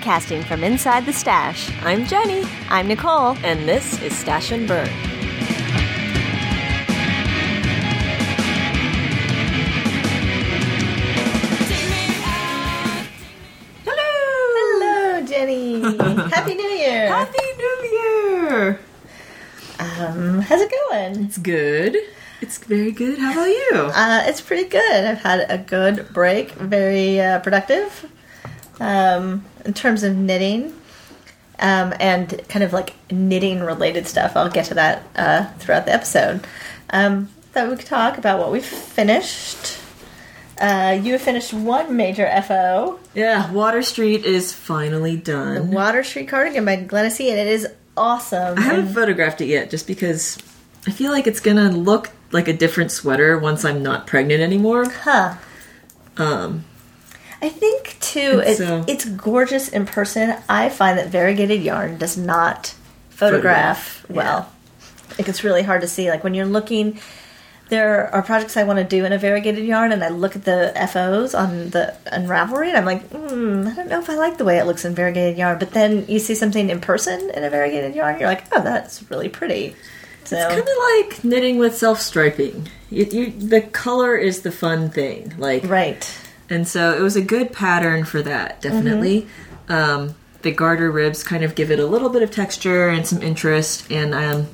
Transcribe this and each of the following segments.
Broadcasting from inside the stash. I'm Jenny, I'm Nicole. and this is Stash and Burn. Hello! Hello, Jenny. Happy New Year. Happy New Year! Um, how's it going? It's good. It's very good. How about you? Uh, it's pretty good. I've had a good break, very uh, productive um, in terms of knitting um, and kind of like knitting related stuff. I'll get to that uh, throughout the episode. Um, thought we could talk about what we've finished. Uh, you have finished one major FO, Yeah, Water Street is finally done. the. Water Street cardigan by Glenna C, and it is awesome. I haven't And- photographed it yet just because I feel like it's gonna look like a different sweater once I'm not pregnant anymore. huh. Um, I think too, it's, so- it's gorgeous in person. I find that variegated yarn does not photograph, Photograph, well. I think it's really hard to see. Like when you're looking, there are projects I want to do in a variegated yarn, and I look at the FOs on the Unravelry, and I'm like, hmm, I don't know if I like the way it looks in variegated yarn. But then you see something in person in a variegated yarn, you're like, oh, that's really pretty. So It's kind of like knitting with self striping. The color is the fun thing. Like, right, and so it was a good pattern for that. Definitely. Um, the garter ribs kind of give it a little bit of texture and some interest, and um,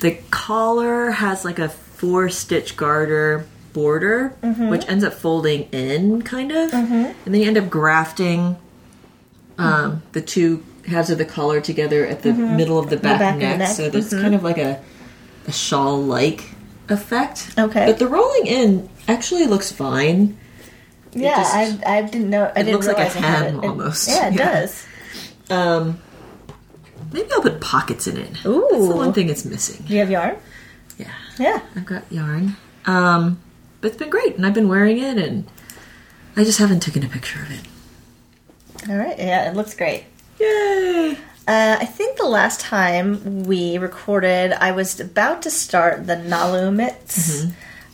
the collar has like a four stitch garter border, which ends up folding in, kind of, and then you end up grafting um, the two halves of the collar together at the middle of the back, back neck, neck, so there's kind of like a, a shawl like effect. Okay. but the rolling in actually looks fine. Yeah, just- I, I didn't know. I didn't looks like a realize it had hem it. It- Yeah, it Yeah. does. Um, maybe I'll put pockets in it. Ooh. That's the one thing it's missing. Do you have yarn? Yeah, Yeah. I've got yarn. Um, but it's been great, and I've been wearing it, and I just haven't taken a picture of it. All right. Yeah, it looks great. Yay! Uh, I think the last time we recorded, I was about to start the Nalu mitts.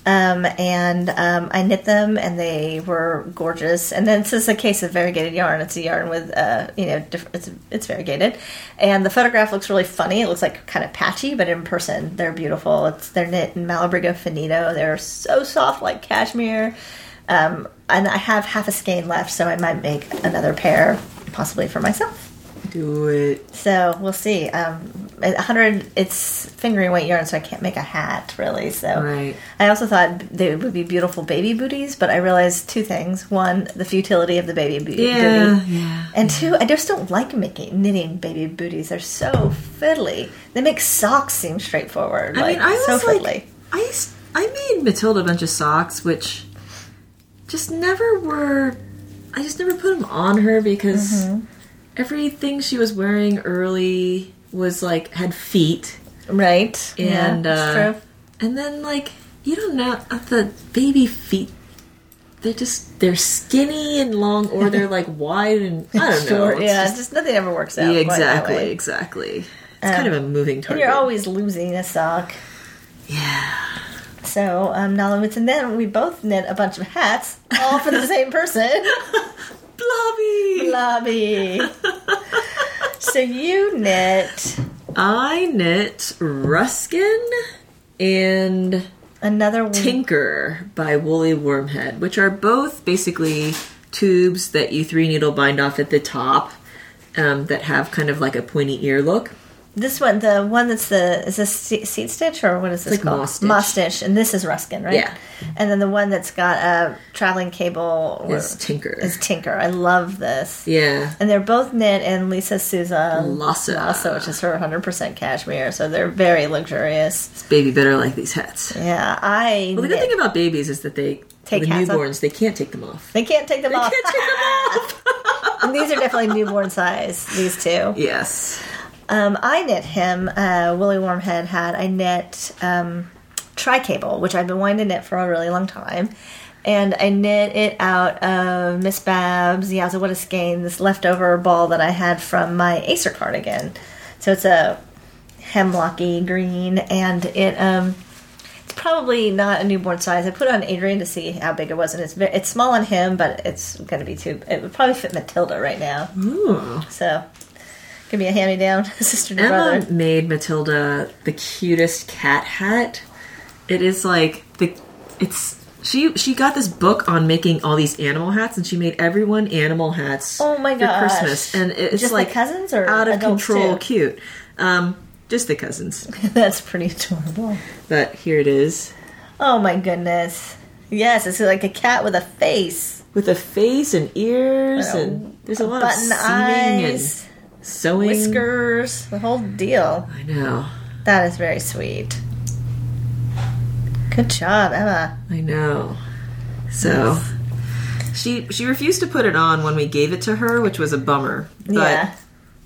Um, and um, I knit them, and they were gorgeous. And then this is a case of variegated yarn. It's a yarn with, uh, you know, diff- it's it's variegated, and the photograph looks really funny. It looks like kind of patchy, but in person, they're beautiful. It's they're knit in Malabrigo finito. They're so soft like cashmere. Um, and I have half a skein left, so I might make another pair, possibly for myself. Do it. So we'll see. Um, 100, it's fingering weight yarn, so I can't make a hat really. So Right. I also thought they would be beautiful baby booties, but I realized two things: one, the futility of the baby booty, Yeah, booty. yeah. and two, I just don't like making knitting baby booties. They're so fiddly. They make socks seem straightforward. I like, mean, I was so like. I I made Matilda a bunch of socks, which just never were. I just never put them on her because Mm-hmm. Everything she was wearing early was like had feet, right? and yeah, uh, true. and then like you don't know uh, the baby feet. They're just they're skinny and long, or they're like wide and I don't know. Short, It's yeah, just- just nothing ever works out. yeah, exactly, exactly. It's kind of a moving target. you're always losing a sock. yeah. So, um, Nalu mitts, and then we both knit a bunch of hats, all for the same person. Blobby. Lobby. so you knit I knit Ruskin and another one. Tinker by Woolly Wormhead, which are both basically tubes that you three needle bind off at the top um, that have kind of like a pointy ear look. This one, the one that's the is this se- seat stitch or what is this like called? moss stitch. stitch, and this is Ruskin, right? Yeah. And then the one that's got a traveling cable Is Tinker. is Tinker. I love this. Yeah. And they're both knit in Lisa Souza Lhasa. Lhasa, which is her 100% cashmere, so they're very luxurious. This baby better like these hats. Yeah, I Well, the good thing about babies is that they, Take the hats off? newborns, they can't take them off. they can't take them off. They off. can't take them off. and these are definitely newborn size. These two. yes. Um, I knit him. Uh, Woolly Wormhead had. I knit um, tri cable, which I've been wanting to knit for a really long time, and I knit it out of Miss Babs Yowza What a Skein, this leftover ball that I had from my Acer cardigan. So it's a hemlocky green, and it um, it's probably not a newborn size. I put it on Adrian to see how big it was, and it's it's small on him, but it's going to be too. It would probably fit Matilda right now. Ooh. So, could be a hand me down, sister to Emma brother. made Matilda the cutest cat hat. It is like the it's she she got this book on making all these animal hats and she made everyone animal hats Oh my for. Christmas and it's Just the like cousins or out of control too? cute. Um just the cousins. That's pretty adorable. But here it is Oh my goodness. Yes, it's like a cat with a face. with a face and ears and there's a lot of Button eyes, and sewing. whiskers, the whole deal. I know. That is very sweet. Good job, Emma. I know. So she she refused to put it on when we gave it to her, which was a bummer. But yeah.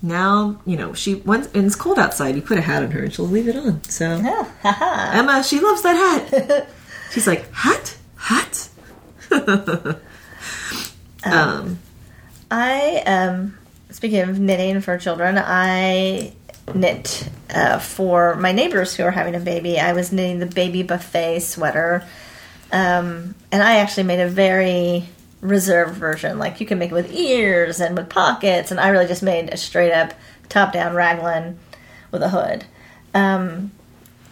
now, you know, she when and it's cold outside, you put a hat on her and she'll leave it on. So haha. Emma, she loves that hat. She's like, hat? Hat? um I um speaking of knitting for children, I knit uh, for my neighbors who are having a baby. I was knitting the baby buffet sweater, um, and I actually made a very reserved version. Like you can make it with ears and with pockets, and I really just made a straight up top down raglan with a hood. Um,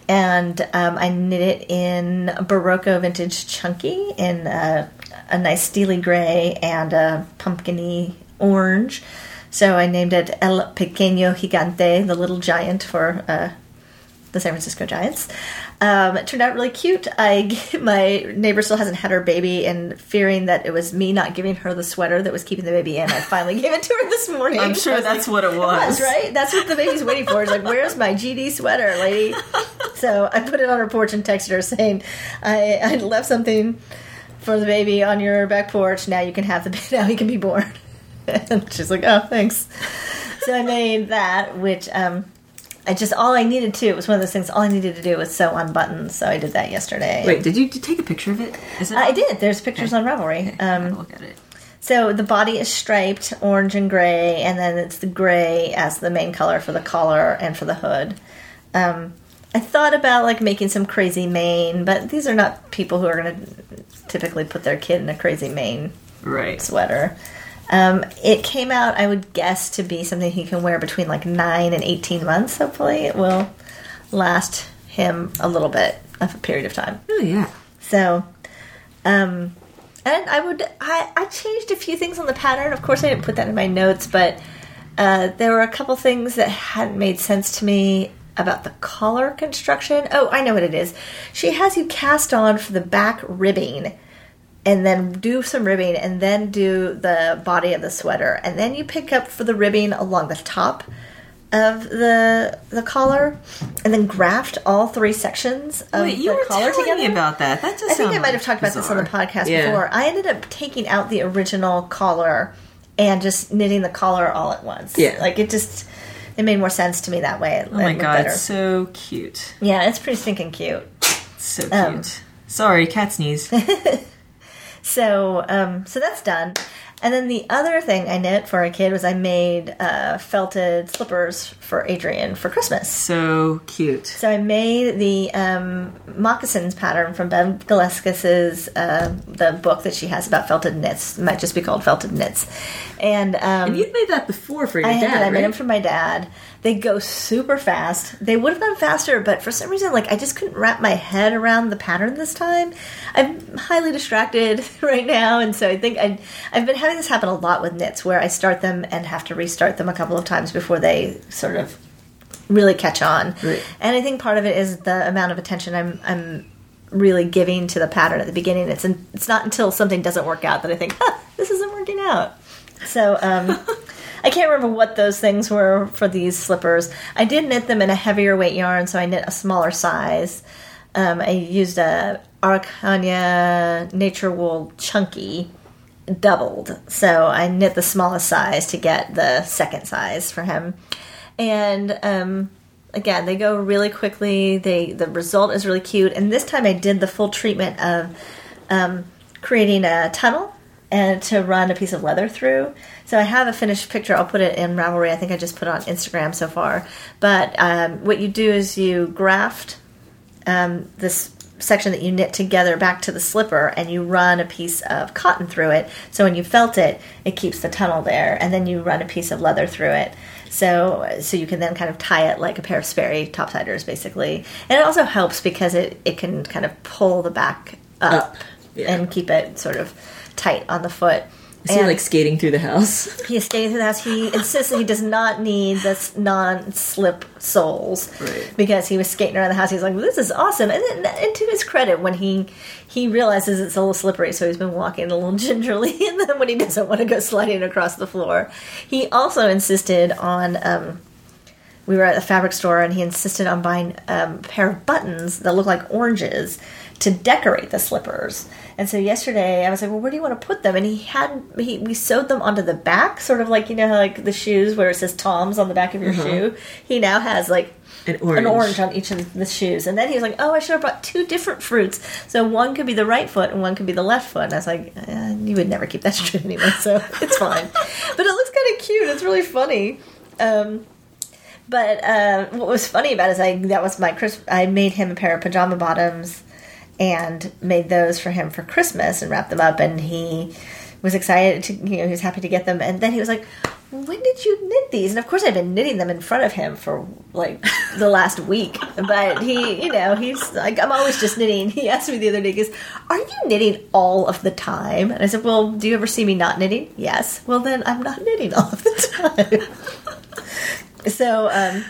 and um, I knit it in Berroco Vintage Chunky in uh, a nice steely gray and a pumpkiny orange. So I named it El Pequeño Gigante, the little giant for uh, the San Francisco Giants. Um, it turned out really cute. I my neighbor still hasn't had her baby, and fearing that it was me not giving her the sweater that was keeping the baby in, I finally gave it to her this morning. I'm sure that's like, what it was. right? That's what the baby's waiting for. It's like, where's my GD sweater, lady? So I put it on her porch and texted her saying, I, I left something for the baby on your back porch. Now you can have the now he can be born. And she's like, oh, thanks. So I made that, which um, I just all I needed to. It was one of those things. All I needed to do was sew on buttons. So I did that yesterday. Wait, did you, did you take a picture of it? Is it I did. There's pictures on Ravelry. I'll Um, look at it. so the body is striped orange and gray, and then it's the gray as the main color for the collar and for the hood. Um, I thought about like making some crazy mane, but these are not people who are going to typically put their kid in a crazy mane Right. sweater. Um, it came out, I would guess, to be something he can wear between like nine and eighteen months. Hopefully, it will last him a little bit of a period of time. Oh yeah. So, um, and I would I, I changed a few things on the pattern. Of course, I didn't put that in my notes, but uh, there were a couple things that hadn't made sense to me about the collar construction. Oh, I know what it is. She has you cast on for the back ribbing. And then do some ribbing, and then do the body of the sweater, and then you pick up for the ribbing along the top of the the collar, and then graft all three sections of Wait, you the were collar telling together. me about that. That does I think I might have talked about this on the podcast Yeah. before. I ended up taking out the original collar and just knitting the collar all at once. Yeah. like it just it made more sense to me that way. It, Oh my god, better. it's so cute. yeah, it's pretty stinking cute. So cute. Um, Sorry, cat sneeze. So, um, so that's done. And then the other thing I knit for a kid was I made uh, felted slippers for Adrian for Christmas. so cute. So I made the um, moccasins pattern from Bev Galeskas's uh, the book that she has about felted knits. It might just be called felted knits. And, um, And you'd made that before for your I dad, had. I made them for my dad. They go super fast. They would have gone faster, but for some reason, like I just couldn't wrap my head around the pattern this time. I'm highly distracted right now, and so I think I I've been having this happen a lot with knits, where I start them and have to restart them a couple of times before they sort of really catch on. Right. And I think part of it is the amount of attention I'm I'm really giving to the pattern at the beginning. It's in, it's not until something doesn't work out that I think, huh, this isn't working out. So um, I can't remember what those things were for these slippers. I did knit them in a heavier weight yarn, so I knit a smaller size. Um, I used a Araucania Nature Wool Chunky doubled, so I knit the smallest size to get the second size for him. And um, again, they go really quickly. They the result is really cute. And this time I did the full treatment of um, creating a tunnel and to run a piece of leather through. So I have a finished picture. I'll put it in Ravelry. I think I just put it on Instagram so far. But um, what you do is you graft um, this section that you knit together back to the slipper and you run a piece of cotton through it. So when you felt it, it keeps the tunnel there, and then you run a piece of leather through it. So so you can then kind of tie it like a pair of Sperry topsiders, basically. And it also helps because it it can kind of pull the back up, Up, yeah. and keep it sort of tight on the foot. Is he And- like skating through the house? he is skating through the house. He insists that he does not need this non-slip soles Right. because he was skating around the house. He's like, "This is awesome!" And, then, and to his credit, when he he realizes it's a little slippery, so he's been walking a little gingerly. And then when he doesn't want to go sliding across the floor, he also insisted on. Um, we were at the fabric store, and he insisted on buying um, a pair of buttons that look like oranges to decorate the slippers. And so yesterday, I was like, "Well, where do you want to put them?" And he had he we sewed them onto the back, sort of like you know like the shoes where it says Tom's on the back of your shoe. He now has like An orange. an orange on each of the shoes. And then he was like, "Oh, I should have brought two different fruits. So one could be the right foot and one could be the left foot." And I was like, eh, "You would never keep that straight anyway, so it's fine." but it looks kind of cute. It's really funny. Um, but uh, what was funny about it is I that was my Chris. I made him a pair of pajama bottoms and made those for him for Christmas and wrapped them up, and he was excited to you know he was happy to get them, and then he was like. When did you knit these? And of course, I've been knitting them in front of him for like the last week. But he, you know, he's like, I'm always just knitting. He asked me the other day, he goes, Are you knitting all of the time? And I said, Well, do you ever see me not knitting? Yes. Well, then I'm not knitting all of the time. so, um,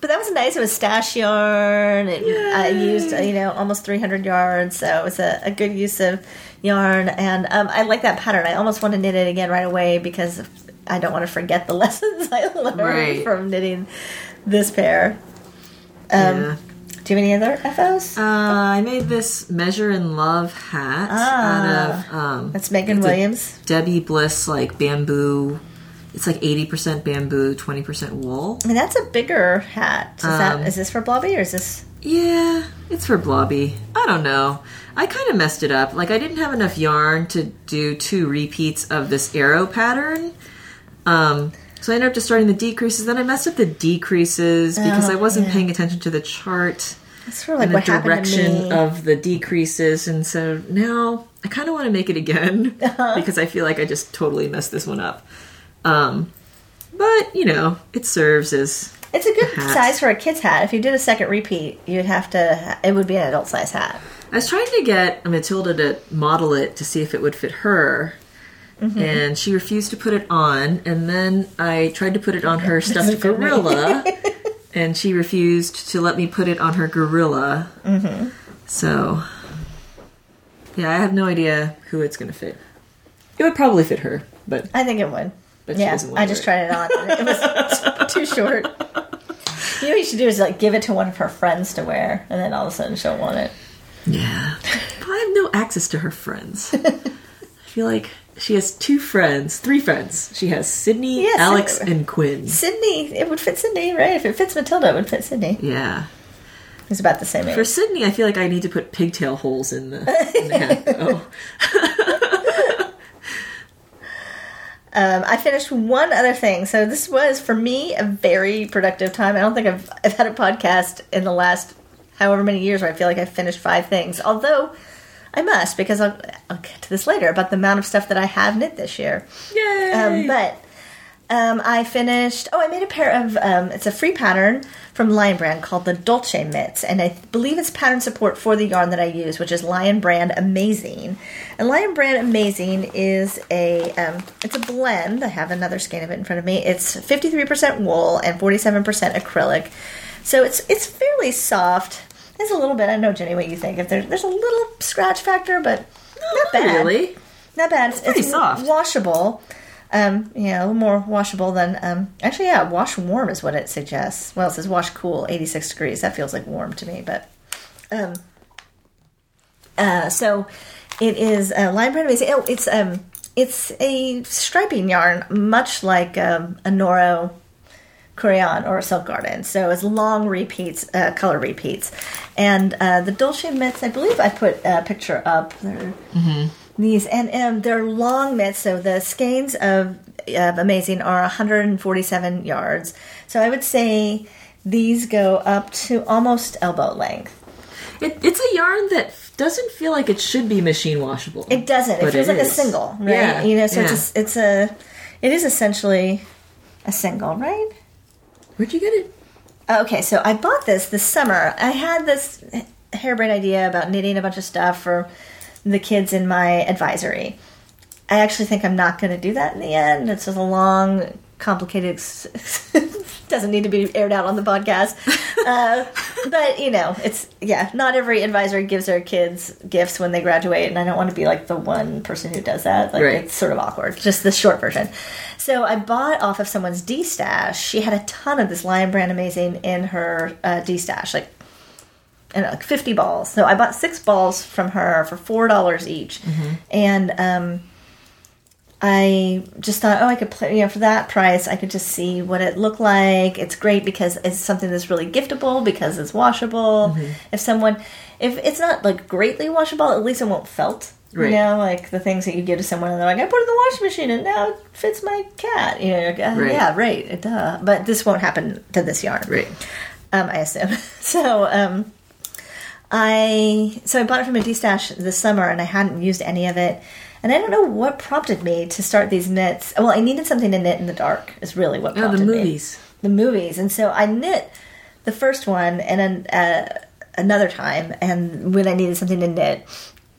but that was nice. It was stash yarn. And I used, uh, you know, almost 300 yards. So it was a, a good use of yarn. And um, I like that pattern. I almost want to knit it again right away because I don't want to forget the lessons I learned Right. from knitting this pair. Um, yeah. Do you have any other FOs? Uh, I made this Measure in Love hat Ah. out of um, That's Megan Williams. Debbie Bliss like bamboo. It's like eighty percent bamboo, twenty percent wool. I mean, that's a bigger hat. Is, Um, that, is this for Blobby or is this? Yeah, it's for Blobby. I don't know. I kind of messed it up. Like I didn't have enough yarn to do two repeats of this arrow pattern. Um, so I ended up just starting the decreases. Then I messed up the decreases because Oh, I wasn't yeah. paying attention to the chart. That's sort of like and what the direction of the decreases, and so now I kind of want to make it again Uh-huh. because I feel like I just totally messed this one up. Um, but you know, it serves as It's a good hat. size for a kid's hat. If you did a second repeat, you'd have to. It would be an adult size hat. I was trying to get Matilda to model it to see if it would fit her. Mm-hmm. And she refused to put it on, and then I tried to put it on her stuffed gorilla, and she refused to let me put it on her gorilla. Mm-hmm. So, yeah, I have no idea who it's going to fit. It would probably fit her, but I think it would. But she yeah, doesn't I just wear tried it on. It was too short. You know what you should do is like give it to one of her friends to wear, and then all of a sudden she'll want it. yeah, But I have no access to her friends. I feel like she has two friends, three friends. She has Sydney, Yes, Alex, I- and Quinn. Sydney, it would fit Sydney, right? If it fits Matilda, it would fit Sydney. Yeah. it's about the same age. For Sydney, I feel like I need to put pigtail holes in the, in the hat. Um, I finished one other thing. So this was for me a very productive time. I don't think I've I've had a podcast in the last however many years where I feel like I've finished five things. Although I must because I'll, I'll get to this later about the amount of stuff that I have knit this year. yay! Um, but um, I finished. Oh, I made a pair of. Um, it's a free pattern from Lion Brand called the Dolce Mitts, and I believe it's pattern support for the yarn that I use, which is Lion Brand Amazing. And Lion Brand Amazing is a. Um, it's a blend. I have another skein of it in front of me. It's fifty three percent wool and forty seven percent acrylic, so it's it's fairly soft. There's a little bit. I know Jenny, what you think. If there's there's a little scratch factor, but not bad. really? Not bad. It's, pretty soft. Washable. Um, yeah, a little more washable than um actually yeah, wash warm is what it suggests. Well it says wash cool, eighty six degrees. That feels like warm to me, but um uh so it is uh Lion Brand amazing. Oh, it's um it's a striping yarn, much like um a Noro Kureyon or a silk garden. So it's long repeats, uh, color repeats. And uh, the Dolce mitts, I believe I put a picture up. They're these, and um, they're long mitts. So the skeins of, of Amazing are 147 yards. So I would say these go up to almost elbow length. It, it's a yarn that doesn't feel like it should be machine washable. It doesn't. It feels it like a single, right? Yeah, You know, so yeah. it's a, it's a it is essentially a single, right? Where'd you get it? Okay, so I bought this this summer. I had this harebrained idea about knitting a bunch of stuff for the kids in my advisory. I actually think I'm not going to do that in the end. It's just a long, complicated. doesn't need to be aired out on the podcast. Uh, but you know, it's yeah. Not every advisor gives their kids gifts when they graduate, and I don't want to be like the one person who does that. Like Right. it's sort of awkward. Just the short version. So I bought off of someone's destash. She had a ton of this Lion Brand Amazing in her uh, destash, like Don't like 50 balls. So I bought six balls from her for four dollars each, and um, I just thought, oh, I could play, you know, for that price, I could just see what it looked like. It's great because it's something that's really giftable because it's washable. If someone, if it's not like greatly washable, at least it won't felt. Right. You know, like the things that you give to someone and they're like, I put it in the washing machine and now it fits my cat. You know, like, "Uh, Right. yeah, right, duh. But this won't happen to this yarn Right. um, I assume. So um, I so I bought it from a stash this summer, and I hadn't used any of it. And I don't know what prompted me to start these knits. Well, I needed something to knit in the dark. Is really what Oh, prompted the me. movies. The movies, and so I knit the first one, and then uh, another time, and when I needed something to knit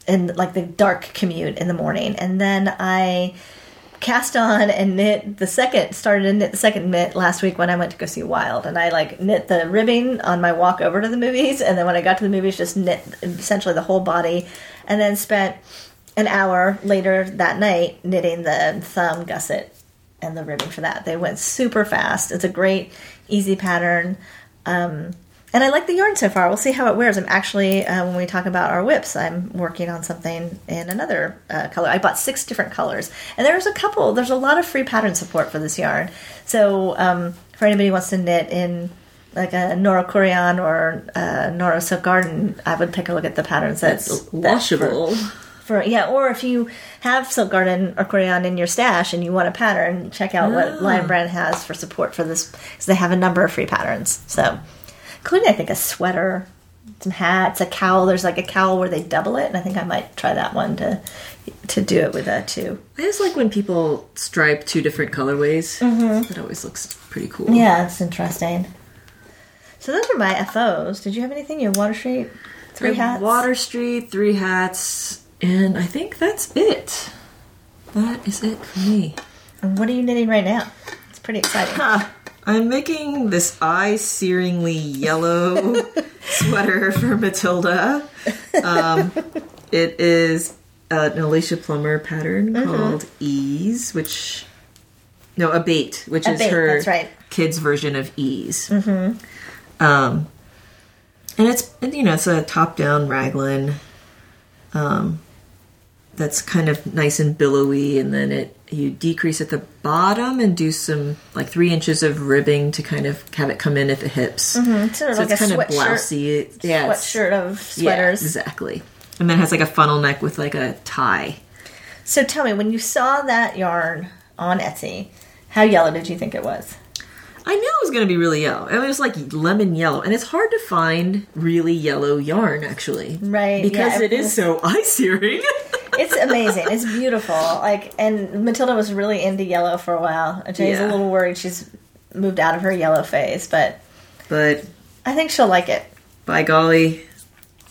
in like the dark commute in the morning, and then I cast on and knit the second started to knit the second knit last week when I went to go see Wild and I like knit the ribbing on my walk over to the movies and then when I got to the movies just knit essentially the whole body and then spent an hour later that night knitting the thumb gusset and the ribbing for that. They went super fast. It's a great easy pattern. Um, and I like the yarn so far. We'll see how it wears. I'm actually, uh, when we talk about our WIPs, I'm working on something in another uh, color. I bought six different colors, and there's a couple. There's a lot of free pattern support for this yarn. So um, for anybody who wants to knit in like a Noro Kureyon or uh, Noro Silk Garden, I would take a look at the patterns that, That's that washable. for yeah, or if you have Silk Garden or Kureyon in your stash and you want a pattern, check out Ah. what Lion Brand has for support for this because they have a number of free patterns. So, including I think a sweater, some hats, a cowl. There's like a cowl where they double it, and I think I might try that one to to do it with that too. I just like when people stripe two different colorways. That always looks pretty cool. Yeah, it's interesting. So those are my FOs. Did you have anything? Your Water Street three hats. Water Street, three hats, and I think that's it. That is it for me. And what are you knitting right now? It's pretty exciting. Ah, I'm making this eye-searingly yellow sweater for Matilda. Um, it is an Alicia Plummer pattern called Ease, which no, Abate, which A is her right. kids' version of Ease. Mm-hmm. Um, and it's you know it's a top-down raglan. Um, that's kind of nice and billowy, and then it you decrease at the bottom and do some like three inches of ribbing to kind of have it come in at the hips. Mm-hmm. Sort of So like it's a kind of blousy. Yeah, sweatshirt of yeah, sweaters. exactly. And then it has like a funnel neck with like a tie. So tell me, when you saw that yarn on Etsy, how yellow did you think it was? I knew it was going to be really yellow. I mean, it was like lemon yellow, and it's hard to find really yellow yarn actually, Right, Because yeah, it is so eye searing. It's amazing. it's beautiful. Like, and Matilda was really into yellow for a while. And Jenny's a little worried she's moved out of her yellow phase, but but I think she'll like it. by golly,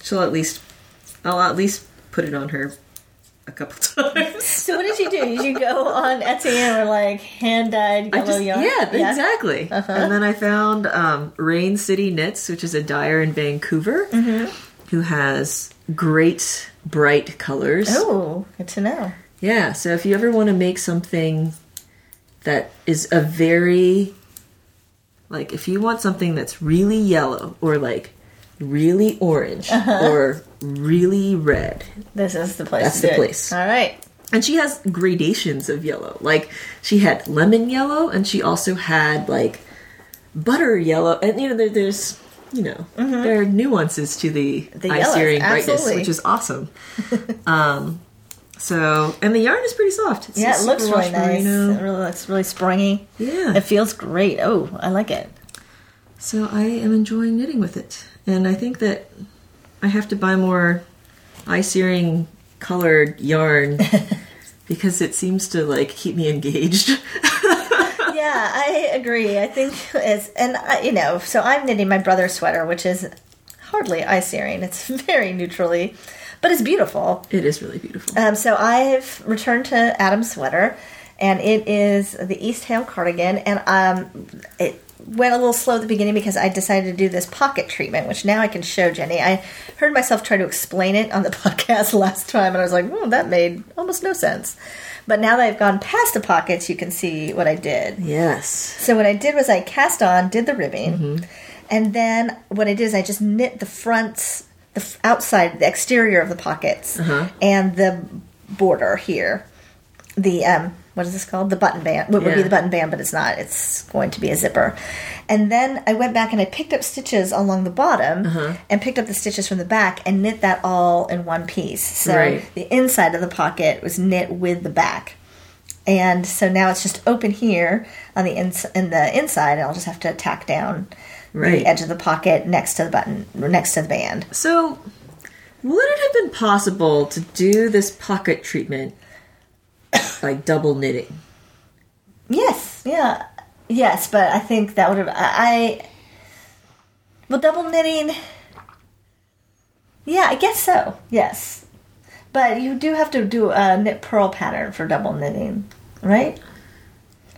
she'll at least, I'll at least put it on her a couple times. So what did you do? Did you go on Etsy and were like hand dyed yellow just, yarn? yeah, exactly. And then I found um, Rain City Knits, which is a dyer in Vancouver, who has great bright colors. Oh, good to know. Yeah, so if you ever want to make something that is a very like if you want something that's really yellow or like really orange uh-huh. or really red. This is the place. That's to the place. All right. And she has gradations of yellow. Like she had lemon yellow and she also had like butter yellow and you know there, there's you know there are nuances to the, Mm-hmm. The eye searing brightness which is awesome. um so and the yarn is pretty soft. It's Yeah, it looks really nice. merino. It really looks really springy. Yeah. It feels great. Oh, I like it. So I am enjoying knitting with it. And I think that I have to buy more eye searing colored yarn because it seems to like keep me engaged. yeah, I agree. I think it's and I, you know, so I'm knitting my brother's sweater, which is hardly eye searing. It's very neutrally, but it's beautiful. it is really beautiful. Um, so I've returned to Adam's sweater, and it is the East Hale cardigan, and um, it went a little slow at the beginning because I decided to do this pocket treatment, which now I can show Jenny. I heard myself try to explain it on the podcast last time, and I was like, "Oh, that made almost no sense." But now that I've gone past the pockets, you can see what I did. yes. So what I did was I cast on, did the ribbing, and then what I did is I just knit the fronts, the outside, the exterior of the pockets, and the border here. The um, what is this called? The button band. What would be the button band, but it's not. It's going to be a zipper. And then I went back and I picked up stitches along the bottom uh-huh. and picked up the stitches from the back and knit that all in one piece. So Right. the inside of the pocket was knit with the back. And so now it's just open here on the ins- in the inside, and I'll just have to tack down Right. the edge of the pocket next to the button, next to the band. So, would it have been possible to do this pocket treatment by double knitting? Yes, yeah, yes, but I think that would have I. I well, double knitting. Yeah, I guess so. Yes, but you do have to do a knit purl pattern for double knitting, right?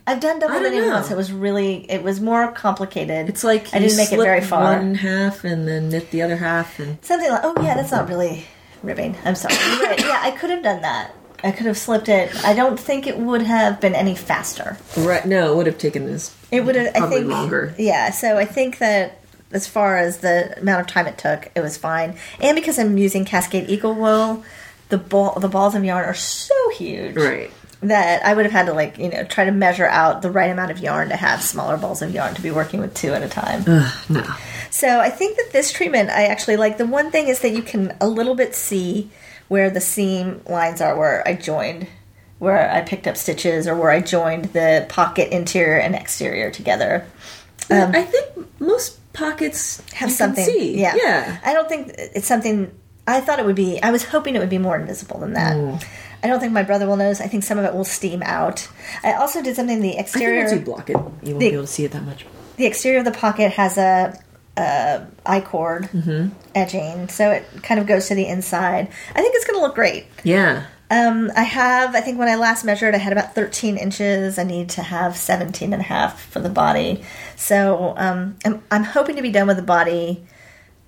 I've done double knitting know. once. It was really, it was more complicated. It's like I you didn't make it very far. One half and then knit the other half, and Something like, oh yeah, that's not really ribbing. I'm sorry. Right. Yeah, I could have done that. I could have slipped it. I don't think it would have been any faster. right? No, it would have taken this. It would have. I Probably think longer. Yeah. So I think that as far as the amount of time it took, it was fine. And because I'm using Cascade Eco Wool, the ball, the balls of yarn are so huge Right. that I would have had to like you know try to measure out the right amount of yarn to have smaller balls of yarn to be working with two at a time. Ugh, no. So I think that this treatment I actually like. The one thing is that you can a little bit see where the seam lines are where I joined, where I picked up stitches, or where I joined the pocket interior and exterior together. I think most pockets Um, Have something. see. Yeah. Yeah. I don't think it's something. I thought it would be. I was hoping it would be more invisible than that. Mm. I don't think my brother will notice. I think some of it will steam out. I also did something. The I think exterior. once you block it, you won't The- be able to see it that much. the exterior of the pocket has a, a I cord Mm-hmm. edging, so it kind of goes to the inside. I think it's going to look great. Yeah. Um, I have, I think when I last measured, I had about 13 inches. I need to have 17 and a half for the body. So um, I'm, I'm hoping to be done with the body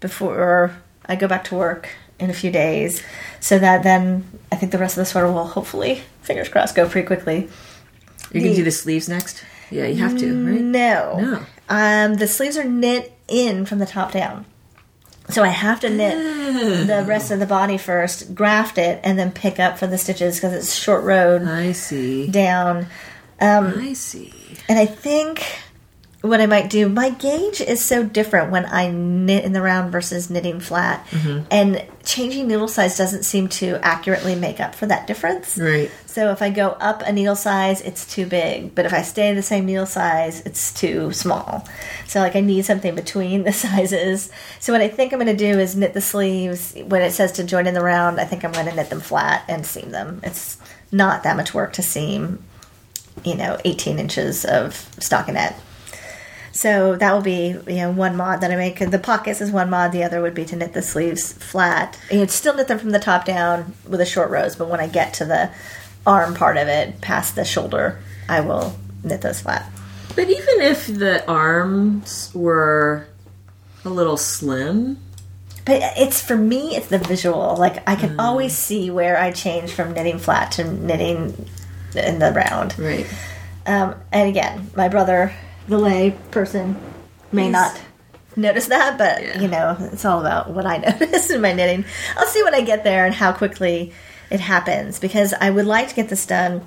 before I go back to work in a few days, so that then I think the rest of the sweater will hopefully, fingers crossed, go pretty quickly. You're gonna do the sleeves next. Yeah, you have to, right? No. No. Um, the sleeves are knit in from the top down. So I have to knit the rest of the body first, graft it, and then pick up for the stitches because it's short road I see. down. Um, I see. and I think what I might do, my gauge is so different when I knit in the round versus knitting flat. And changing needle size doesn't seem to accurately make up for that difference. Right. So if I go up a needle size, it's too big. But if I stay the same needle size, it's too small. So like I need something between the sizes. So what I think I'm going to do is knit the sleeves. When it says to join in the round, I think I'm going to knit them flat and seam them. It's not that much work to seam, you know, 18 inches of stockinette. So that will be you know one mod that I make. The pockets is one mod. The other would be to knit the sleeves flat. You'd still knit them from the top down with a short rows, but when I get to the arm part of it, past the shoulder, I will knit those flat. But even if the arms were a little slim, But it's for me, it's the visual. Like I can always see where I change from knitting flat to knitting in the round. right? Um, and again, my brother, the lay person, may He's- not notice that, but Yeah. you know, it's all about what I notice in my knitting. I'll see when I get there and how quickly it happens because I would like to get this done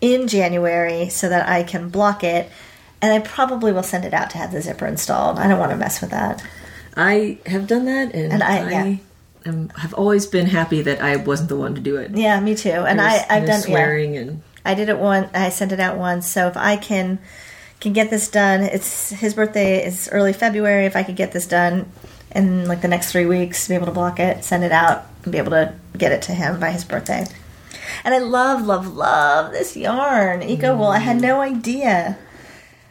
in January so that I can block it. And I probably will send it out to have the zipper installed. I don't want to mess with that. I have done that, and, And I- I, yeah. am, have always been happy that I wasn't the one to do it. Yeah, me too. And There's I, I've done yeah. swearing and I did it one. I sent it out once. So if I can can get this done, it's his birthday is early February. If I could get this done in like the next three weeks to be able to block it, send it out, and be able to get it to him by his birthday. And I love, love, love this yarn, Eco Wool. I had no mm. idea.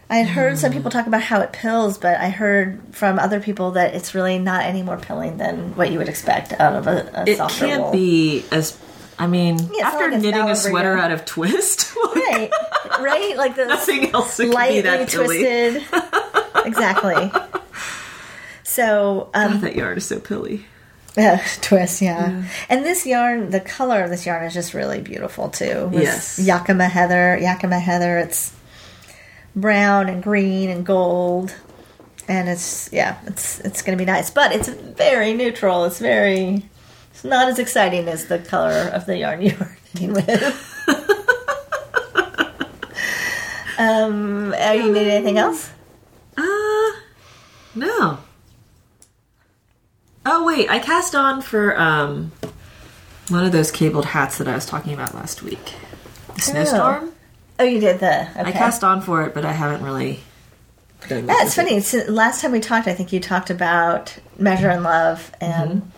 I had heard some people talk about how it pills, but I heard from other people that it's really not any more pilling than what you would expect out of a, a It softer can't wool. be as. I mean, not after like knitting a sweater out of twist, right, right, like the nothing else lightly that twisted. exactly. So, um, God, that yarn is so pilly. Yeah, twist, yeah. And this yarn, the color of this yarn is just really beautiful too. Yes. Yakima heather, Yakima heather. It's brown and green and gold, and it's yeah, it's it's gonna be nice. But it's very neutral. It's very. It's not as exciting as the color of the yarn you were knitting with. um, are you knitting anything else? Uh, no. Oh wait, I cast on for um one of those cabled hats that I was talking about last week. The snowstorm. Oh, you did the. Okay. I cast on for it, but I haven't really. Done Yeah, it's funny. It's, last time we talked, I think you talked about Measure and Love and Mm-hmm.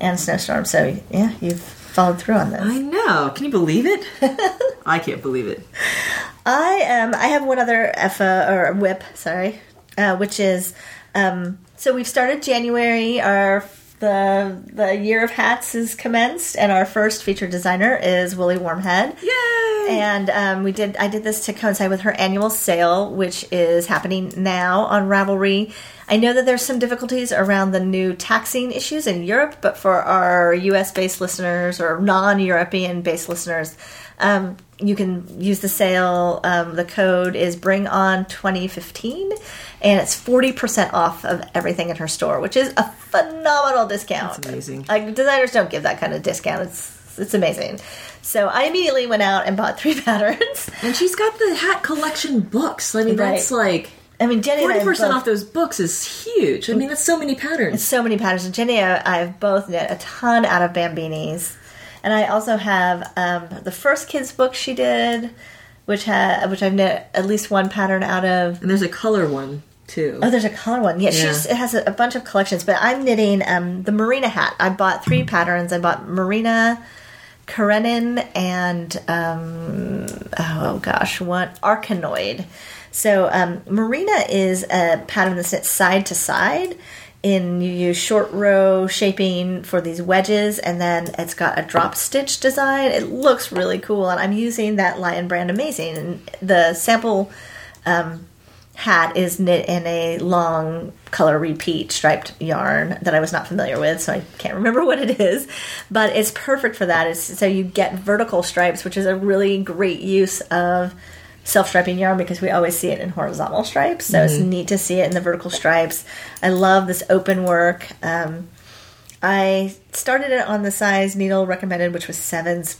and Snowstorm. So yeah, you've followed through on this. I know. Can you believe it? I can't believe it. I um I have one other FO or WIP, sorry, uh, which is um so we've started January. Our the the year of hats is commenced, and our first featured designer is Woolly Wormhead. Yay! And um, we did. I did this to coincide with her annual sale, which is happening now on Ravelry. I know that there's some difficulties around the new taxing issues in Europe, but for our U.S. based listeners or non-European based listeners, um, you can use the sale. Um, the code is Bring On 2015, and it's 40% off of everything in her store, which is a phenomenal discount. That's amazing. Like designers don't give that kind of discount. It's it's amazing. So I immediately went out and bought three patterns. And she's got the hat collection books. I mean, that's like I mean, Jenny forty percent off those books is huge. I mean, that's so many patterns. so many patterns. And Jenny and I have both knit a ton out of Bambinis. And I also have um, the first kids book she did, which had which I've knit at least one pattern out of. And there's a color one too. Oh, there's a color one. Yeah, Yeah. she's it has a, a bunch of collections. But I'm knitting um, the Marina hat. I bought three patterns. I bought Marina, Karenin, and um, oh gosh, what Arcanoid. So um, Marina is a pattern that's knit side to side. In you use short row shaping for these wedges, and then it's got a drop stitch design. It looks really cool, and I'm using that Lion brand Amazing. And the sample um, hat is knit in a long color repeat striped yarn that I was not familiar with, so I can't remember what it is. But it's perfect for that. It's, so you get vertical stripes, which is a really great use of self striping yarn because we always see it in horizontal stripes. So it's neat to see it in the vertical stripes. I love this open work. Um, I started it on the size needle recommended, which was sevens.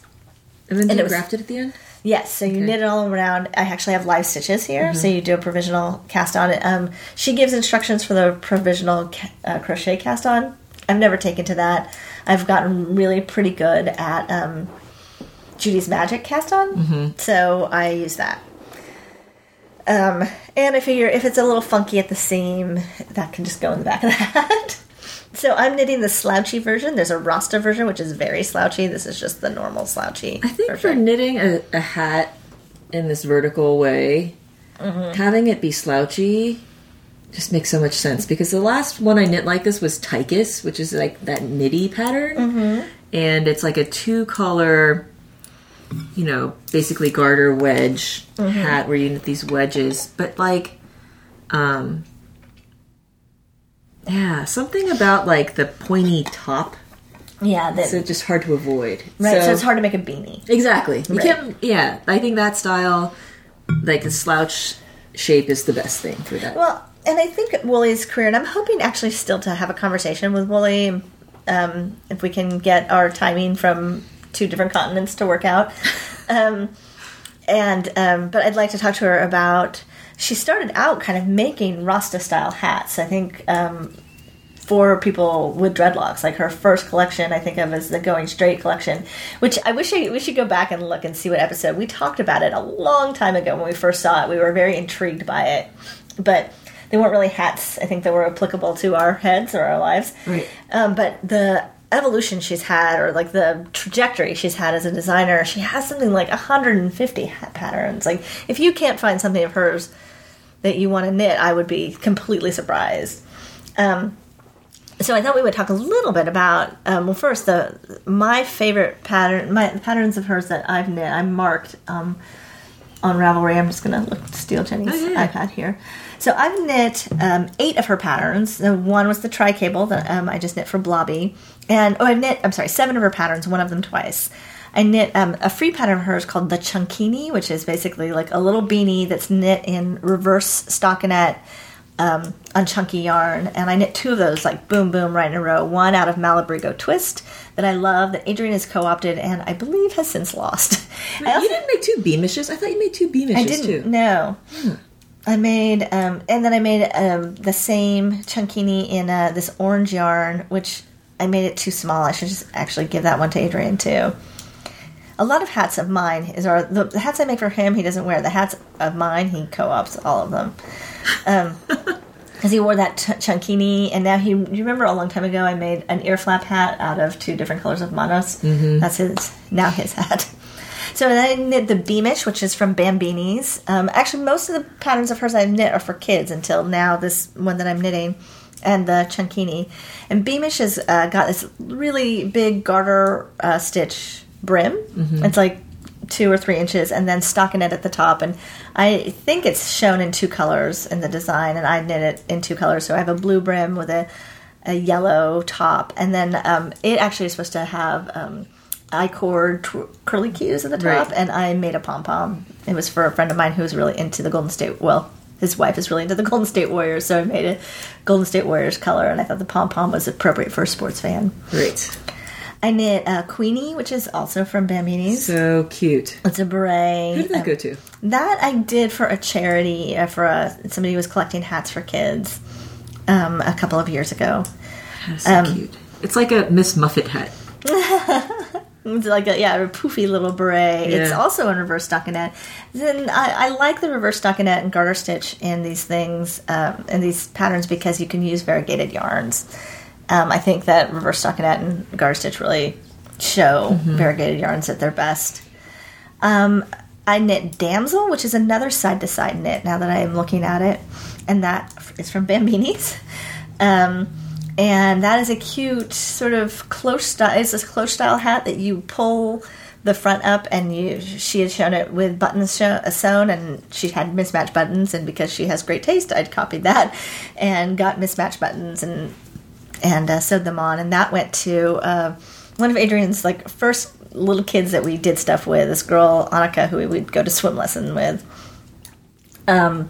and then and it was- graft it at the end. Yes, so you knit it all around. I actually have live stitches here, so you do a provisional cast on it. Um, she gives instructions for the provisional ca- uh, crochet cast on. I've never taken to that. I've gotten really pretty good at um, Judy's Magic cast on, so I use that. Um, and I figure if it's a little funky at the seam, that can just go in the back of the hat. so I'm knitting the slouchy version. There's a Rasta version, which is very slouchy. This is just the normal slouchy. I think for knitting a, a hat in this vertical way, having it be slouchy just makes so much sense because the last one I knit like this was Tychus, which is like that knitty pattern, and it's like a two color, you know, basically garter wedge hat where you knit these wedges, but like, um, yeah, something about like the pointy top. yeah, that, So just hard to avoid. Right, so, it's hard to make a beanie. Exactly. You Right. can't. Yeah, I think that style, like the slouch shape, is the best thing for that. Well, and I think Woolly's career, and I'm hoping actually still to have a conversation with Woolie, um, if we can get our timing from two different continents to work out. um, and um, but I'd like to talk to her about. She started out kind of making Rasta style hats. I think um, for people with dreadlocks. Like her first collection, I think of as the Going Straight collection, which I wish I, we should go back and look and see what episode we talked about it a long time ago when we first saw it. We were very intrigued by it, but they weren't really hats. I think that were applicable to our heads or our lives. Right. Um, but the evolution she's had, or like the trajectory she's had as a designer, she has something like 150 hat patterns. Like if you can't find something of hers that you want to knit, I would be completely surprised. Um, so I thought we would talk a little bit about um, well first the my favorite pattern my patterns of hers that I've knit I marked um, on Ravelry I'm just gonna look steal Jenny's Oh, yeah. iPad here so I've knit um, eight of her patterns the one was the tri cable that um, I just knit for Blobby and oh I've knit I'm sorry seven of her patterns one of them twice I knit um, a free pattern of hers called the Chunkini which is basically like a little beanie that's knit in reverse stockinette um, on chunky yarn, and I knit two of those like boom boom right in a row. One out of Malabrigo Twist that I love that Adrian has co-opted and I believe has since lost. I you didn't make two beamishes. I thought you made two beamishes I didn't too. know. I made um, and then I made um, the same chunkini in uh, this orange yarn, which I made it too small. I should just actually give that one to Adrian too. A lot of hats of mine is are the, the hats I make for him. He doesn't wear the hats of mine. He co-ops all of them. Um, because he wore that ch- chunkini, and now he. Do you remember a long time ago, I made an ear flap hat out of two different colors of Manos. Mm-hmm. That's his now his hat. So then I knit the Beamish, which is from Bambini's. Um, actually, most of the patterns of hers I've knit are for kids until now. This one that I'm knitting, and the chunkini, and Beamish has uh, got this really big garter uh, stitch brim. It's like two or three inches and then stockinette at the top and i think it's shown in two colors in the design and i knit it in two colors so i have a blue brim with a, a yellow top and then um, it actually is supposed to have um, i-cord tw- curly cues at the top Right. and i made a pom-pom it was for a friend of mine who was really into the golden state well his wife is really into the golden state warriors so i made a golden state warriors color and i thought the pom-pom was appropriate for a sports fan Great. i knit uh, queenie which is also from bambini's So cute. it's a beret Who did that go to? that I did for a charity uh, for a somebody who was collecting hats for kids um, a couple of years ago. That's so cute. It's like a Miss Muffet hat. It's like a yeah, a poofy little beret. It's also in reverse stockinette. Then I, I like the reverse stockinette and garter stitch in these things um, in these patterns because you can use variegated yarns. Um, I think that reverse stockinette and garter stitch really show variegated yarns at their best. Um, I knit Damsel, which is another side to side knit now that I am looking at it, and that is from Bambini's. Um, and that is a cute sort of cloche style. It's a cloche style hat that you pull the front up, and you. She had shown it with buttons show, uh, sewn, and she had mismatched buttons. And because she has great taste, I'd copied that and got mismatched buttons and and uh, sewed them on. And that went to uh, one of Adrian's like first little kids that we did stuff with. This girl Annika, who we would go to swim lesson with. Um,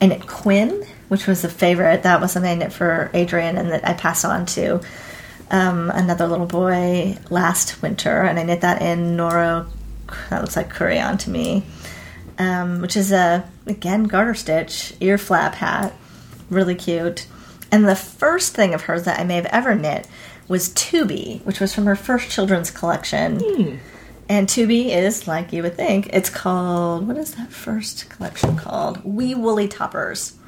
knit Quinn, which was a favorite. That was something I knit for Adrian, and that I passed on to um, another little boy last winter, and I knit that in Noro. That looks like Kureyon to me, um, which is a again garter stitch ear flap hat, really cute. And the first thing of hers that I may have ever knit was Tubi, which was from her first children's collection. And Tubi is, like you would think, it's called, what is that first collection called? Wee Woolly Toppers.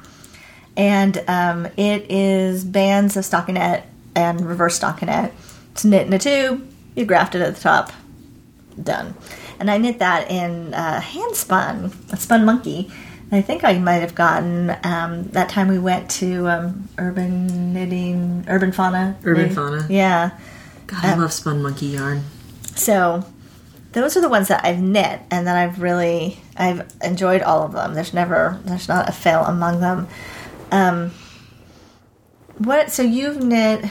And um, it is bands of stockinette and reverse stockinette. It's knit in a tube, you graft it at the top, done. And I knit that in uh, hand spun, a spun monkey. I think I might have gotten um, that time we went to um, urban knitting, urban fauna. Urban knitting. Fauna. Yeah. God, I love spun monkey yarn. So those are the ones that I've knit and that I've really I've enjoyed all of them. There's never there's not a fail among them. Um, what so you've knit?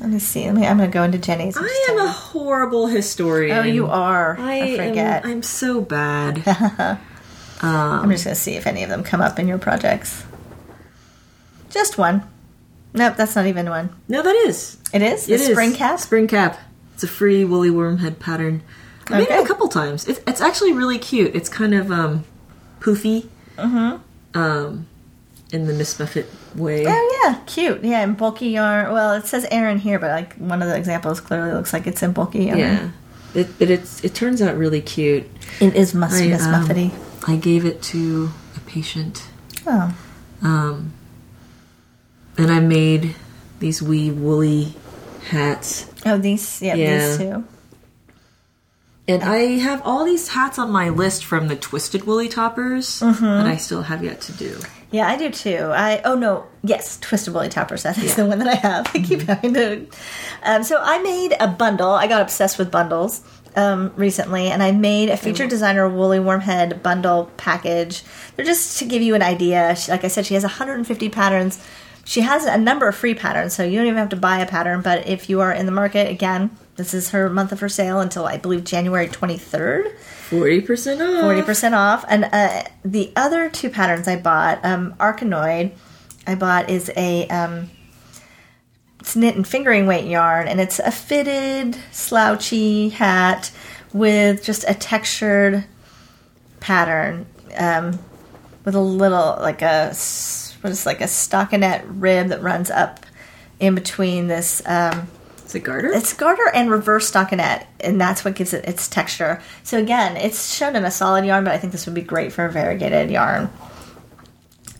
Let me see. Let me. I'm going to go into Jenny's. just I am a horrible historian. Oh, you are. I, I, am- forget. I'm so bad. I'm just going to see if any of them come up in your projects. Just one. Nope, that's not even one. no, that is. It is the It is. spring cap. Spring cap. It's a free Woolly Wormhead pattern. I made it a couple times. It's, it's actually really cute. It's kind of um, poofy. Mm-hmm. Um, in the Miss Muffet way. Oh yeah, cute. Yeah, and bulky yarn. Well, it says Aran here, but like one of the examples clearly looks like it's in bulky yarn. Yeah. It, but it's it turns out really cute. It is mus- I, Miss um, Muffety. I gave it to a patient. Oh, Um, and I made these wee woolly hats. Oh, these, yeah, Yeah. these two. And I have all these hats on my list from the Twisted Woolly Toppers Mm-hmm. that I still have yet to do. Yeah, I do too. I oh no, yes, Twisted Woolly Toppers. That's Yeah. the one that I have. I keep having to. Um, so I made a bundle. I got obsessed with bundles um, recently, and I made a featured designer woolly wormhead bundle package. They're just to give you an idea. She, like I said, she has 150 patterns. She has a number of free patterns, so you don't even have to buy a pattern. But if you are in the market, again, this is her month of her sale until I believe January 23rd. 40% off. Forty percent off. And uh, the other two patterns I bought, um, Arkanoid, I bought is a um, it's knit and fingering weight yarn, and it's a fitted slouchy hat with just a textured pattern um, with a little like a what is like a stockinette rib that runs up in between this. Um, Is it garter? it's garter and reverse stockinette, and that's what gives it its texture. So again, it's shown in a solid yarn, but I think this would be great for a variegated yarn.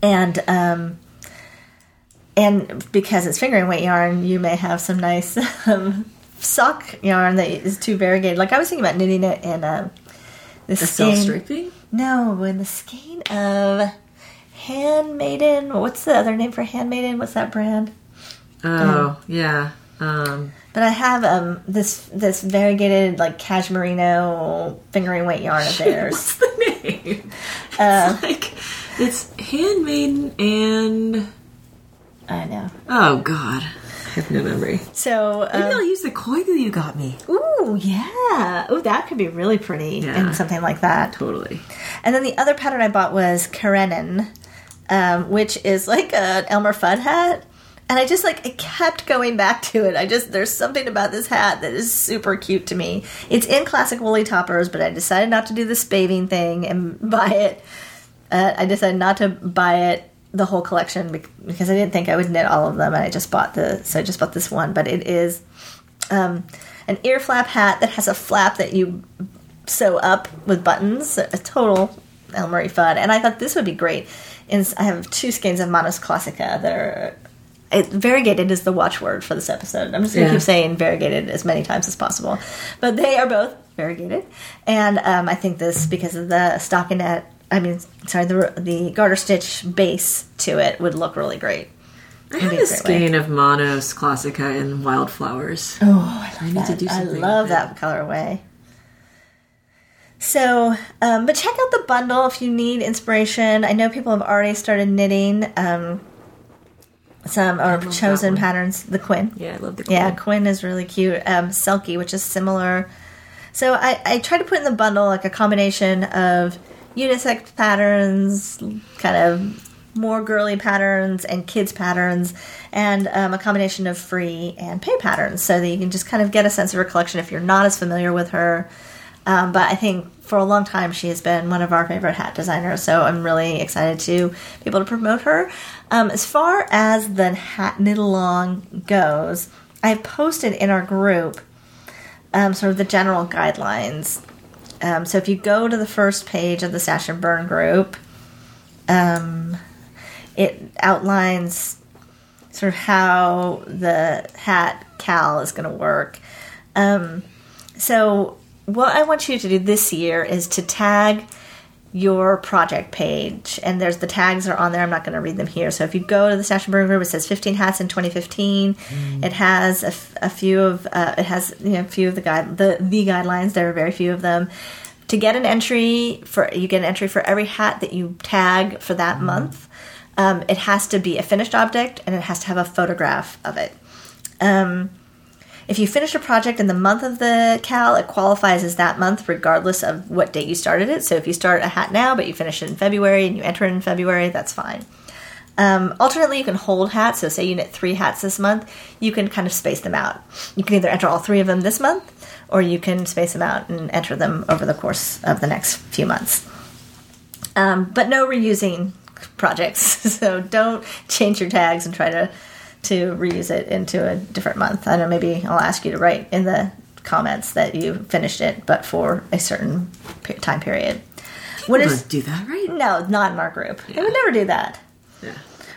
And um, and because it's fingering weight yarn, you may have some nice um, sock yarn that is too variegated. Like I was thinking about knitting it in um, the the skein. No, in the skein of Handmaiden. What's the other name for Handmaiden? What's that brand? Oh, yeah. Um, But I have um this this variegated like cashmerino fingering weight yarn of theirs. what's the name? Uh, it's like, it's handmaiden and... I know. Oh, God. I have no memory. So Maybe um, I'll use the Koigu you got me. ooh yeah, ooh that could be really pretty Yeah. and something like that. Totally. And then the other pattern I bought was Karenin, um, which is like an Elmer Fudd hat. And I just like I kept going back to it. I just there's something about this hat that is super cute to me. It's in classic woolly toppers, but I decided not to do the spaving thing and buy it. Uh, I decided not to buy it the whole collection because I didn't think I would knit all of them, and I just bought the so I just bought this one. But it is um, an ear flap hat that has a flap that you sew up with buttons. A total Elmery Fudd. And I thought this would be great. And I have two skeins of Manos Classica that are. It, variegated is the watchword for this episode. I'm just going to Yeah. keep saying variegated as many times as possible. But they are both variegated. And um, I think this, because of the stockinette, I mean, sorry, the, the garter stitch base to it would look really great. I have a skein of Manos Classica and Wildflowers. Oh, I, I need to do something. I love that colorway. So, um, but check out the bundle if you need inspiration. I know people have already started knitting um, some or chosen patterns. The Quinn. Yeah, I love the Quinn. Yeah. Quinn is really cute. Um, Selkie, which is similar. So I, I try to put in the bundle like a combination of unisex patterns, kind of more girly patterns and kids patterns, and um, a combination of free and pay patterns, so that you can just kind of get a sense of her collection if you're not as familiar with her. Um, but I think for a long time she has been one of our favorite hat designers, so I'm really excited to be able to promote her. Um, as far as the hat knit along goes, I've posted in our group um, sort of the general guidelines. Um, so if you go to the first page of the Stash and Burn group, um, it outlines sort of how the hat cal is going to work. Um, so what I want you to do this year is to tag your project page and there's the tags are on there i'm not going to read them here. So if you go to the stash and group it says 15 hats in 2015 it has a, a few of uh, it has you know a few of the guide the the guidelines there are very few of them. To get an entry for you get an entry for every hat that you tag for that month um, it has to be a finished object and it has to have a photograph of it. Um, if you finish a project in the month of the cal, it qualifies as that month regardless of what date you started it. So if you start a hat now, but you finish it in February and you enter it in February, that's fine. Um, alternately, you can hold hats. So say you knit three hats this month, you can kind of space them out. You can either enter all three of them this month, or you can space them out and enter them over the course of the next few months. Um, but no reusing projects. So don't change your tags and try to to reuse it into a different month. I know maybe I'll ask you to write in the comments that you finished it, but for a certain pe- time period. What People is don't that, right? no, not in our group. They would never do that. Yeah.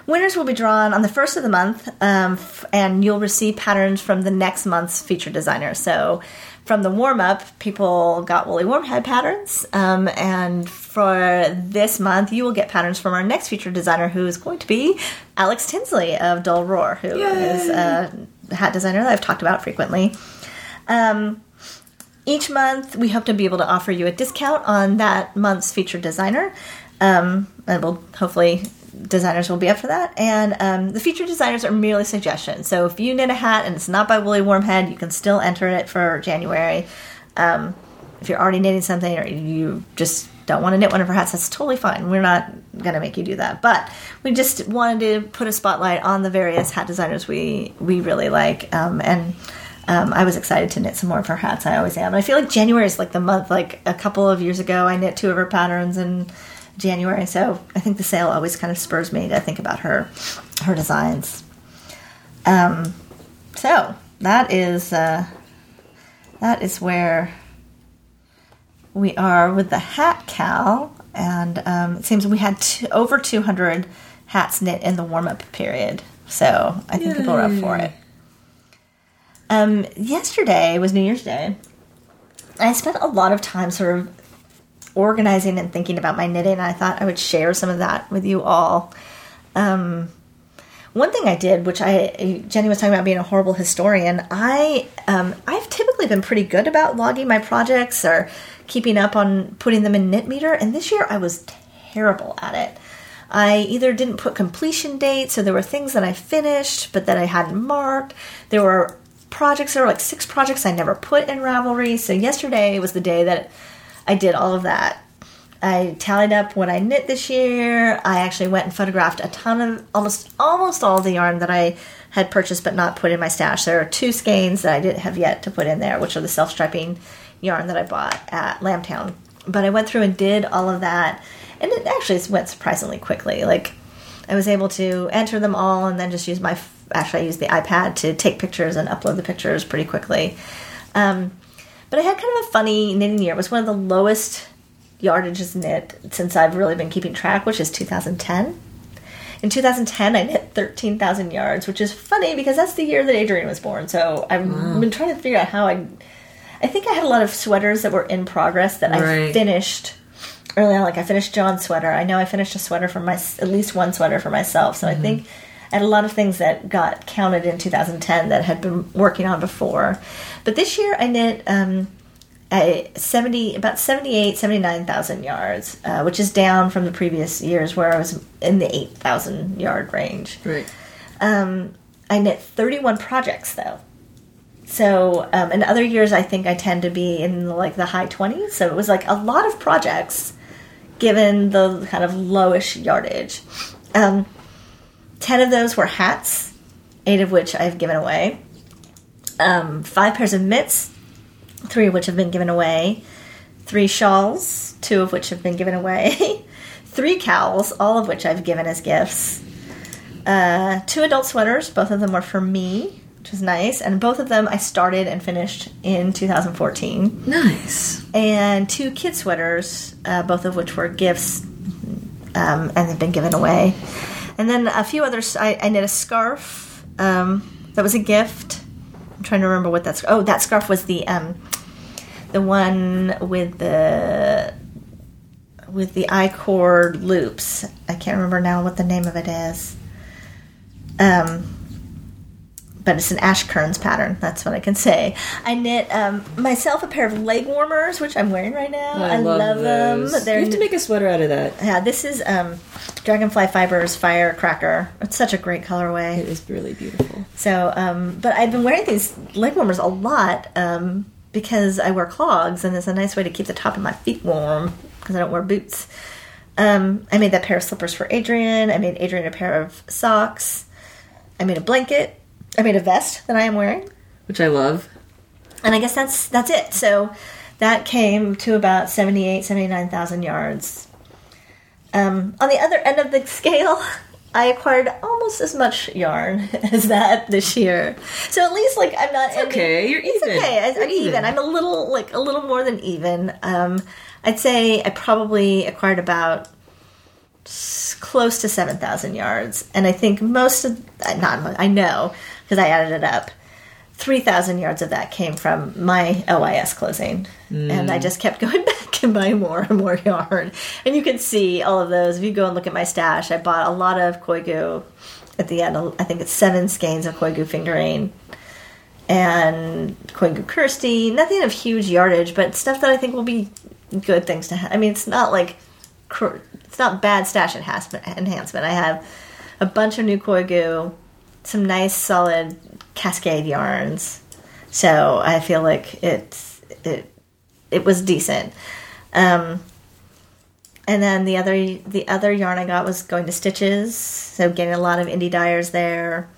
Winners will be drawn on the first of the month, um, f- and you'll receive patterns from the next month's featured designer. So, from the warm up, people got Woolly Wormhead patterns, um, and for this month, you will get patterns from our next featured designer, who is going to be Alex Tinsley of Dull Roar, who is a hat designer that I've talked about frequently. Um, each month, we hope to be able to offer you a discount on that month's featured designer. Um, and we'll hopefully designers will be up for that. And um, the featured designers are merely suggestions. So if you knit a hat and it's not by Woolly Wormhead, you can still enter it for January. Um, if you're already knitting something or you just don't want to knit one of our hats, that's totally fine. We're not going to make you do that. But we just wanted to put a spotlight on the various hat designers we we really like. Um, and um, I was excited to knit some more of her hats. I always am. I feel like January is like the month. Like a couple of years ago, I knit two of her patterns in January. So I think the sale always kind of spurs me to think about her her designs. Um, so that is uh, that is where we are with the hat cal, and um, it seems we had t- over 200 hats knit in the warm up period. So I think people are up for it. Um, yesterday was New Year's Day. I spent a lot of time sort of organizing and thinking about my knitting. I thought I would share some of that with you all. Um, one thing I did, which I Jenny was talking about being a horrible historian, I um, I've typically been pretty good about logging my projects or keeping up on putting them in Knit Meter, and this year I was terrible at it. I either didn't put completion dates, so there were things that I finished but that I hadn't marked. There were projects, there were like six projects I never put in Ravelry. So yesterday was the day that I did all of that. I tallied up what I knit this year. I actually went and photographed a ton of almost almost all the yarn that I had purchased but not put in my stash. There are two skeins that I didn't have yet to put in there, which are the self striping yarn that I bought at Lambtown. But I went through and did all of that, and it actually went surprisingly quickly. Like I was able to enter them all and then just use my actually I used the iPad to take pictures and upload the pictures pretty quickly. Um, but I had kind of a funny knitting year. It was one of the lowest yardages knit since I've really been keeping track, which is 2010. In 2010, I knit 13,000 yards, which is funny because that's the year that Adrian was born. So I've been trying to figure out how I. I think I had a lot of sweaters that were in progress that I finished early on. Like I finished John's sweater. I know I finished a sweater for my at least one sweater for myself. So I mm-hmm. think I had a lot of things that got counted in 2010 that had been working on before. But this year I knit um, a 70 about 78 79,000 yards, uh, which is down from the previous years where I was in the 8,000 yard range. Right. Um, I knit 31 projects though. So um, in other years, I think I tend to be in like the high 20s. So it was like a lot of projects given the kind of lowish yardage. Um, 10 of those were hats, eight of which I've given away. Um, five pairs of mitts, three of which have been given away. Three shawls, two of which have been given away. three cowls, all of which I've given as gifts uh, two adult sweaters. Both of them were for me, which was nice. And both of them I started and finished in 2014. Nice. And two kid sweaters, uh, both of which were gifts um, and have been given away. And then a few others. I, I knit a scarf um, that was a gift. I'm trying to remember what that's. Oh, that scarf was the um, the one with the with the I cord loops. I can't remember now what the name of it is. Um, but it's an Ash Kearns pattern. That's what I can say. I knit um, myself a pair of leg warmers, which I'm wearing right now. I, love, them. They're you have to make a sweater out of that. yeah. This is um, Dragonfly Fibers Firecracker. It's such a great colorway. It is really beautiful. So, um, but I've been wearing these leg warmers a lot um, because I wear clogs, and it's a nice way to keep the top of my feet warm because I don't wear boots. Um, I made that pair of slippers for Adrian. I made Adrian a pair of socks. I made a blanket. I made a vest that I am wearing, Which I love. and I guess that's that's it. So that came to about 78, 79,000 yards. Um, on the other end of the scale, I acquired almost as much yarn as that this year. So at least like I'm not okay, you're It's even. okay. I, You're I'm even. I'm a little like a little more than even. Um, I'd say I probably acquired about close to 7,000 yards. And I think most of, uh, not, I know, because I added it up, 3,000 yards of that came from my OIS closing. And I mm. just kept going back and buying more and more yarn. And you can see all of those. If you go and look at my stash, I bought a lot of Koigu at the end. I think it's seven skeins of Koigu fingering and Koigu Kersti. Nothing of huge yardage, but stuff that I think will be good things to have. I mean, it's not like it's not bad stash enhancement. Enhancement. I have a bunch of new Koigu, some nice solid Cascade yarns. So I feel like it's it it was decent. Um, and then the other the other yarn I got was going to Stitches, so getting a lot of indie dyers there.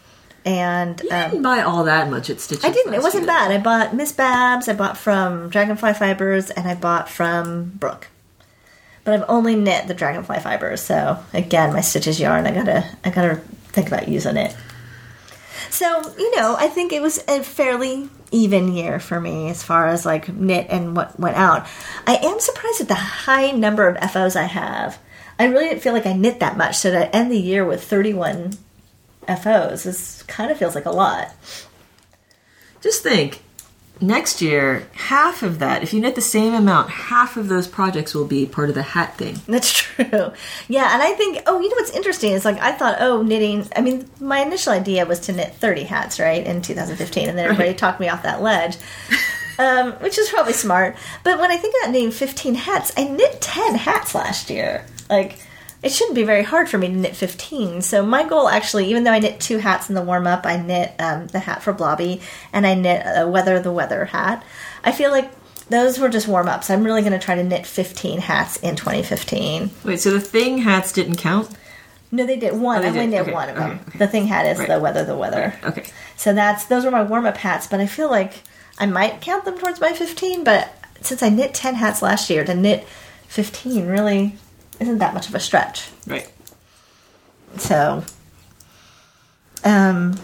And I um, didn't buy all that much at Stitches. I didn't. It wasn't year. bad. I bought Miss Babs. I bought from Dragonfly Fibers, and I bought from Brooke. But I've only knit the Dragonfly Fibers, so again, my stitches yarn. I gotta, I gotta think about using it. So you know, I think it was a fairly even year for me as far as like knit and what went out. I am surprised at the high number of FOs I have. I really didn't feel like I knit that much, so to end the year with thirty-one FOs is kind of feels like a lot. Just think, next year, half of that, if you knit the same amount, half of those projects will be part of the hat thing. That's true. Yeah, and I think, oh, you know what's interesting is like I thought, oh, knitting. I mean, my initial idea was to knit 30 hats, right, in 2015, and then everybody Right. talked me off that ledge, um, which is probably smart. But when I think about knitting 15 hats, I knit 10 hats last year. Like, it shouldn't be very hard for me to knit 15. So my goal actually, even though I knit two hats in the warm up, I knit um, the hat for Blobby and I knit a Weather the Weather hat. I feel like those were just warm ups. I'm really going to try to knit 15 hats in 2015. Wait, so the thing hats didn't count? No, they did one. Oh, they I only knit Okay, one of them. okay, okay. The thing hat is Right. the weather, the weather. Okay. So that's those were my warm up hats, but I feel like I might count them towards my 15. But since I knit 10 hats last year, to knit 15 really isn't that much of a stretch. Right. So, um,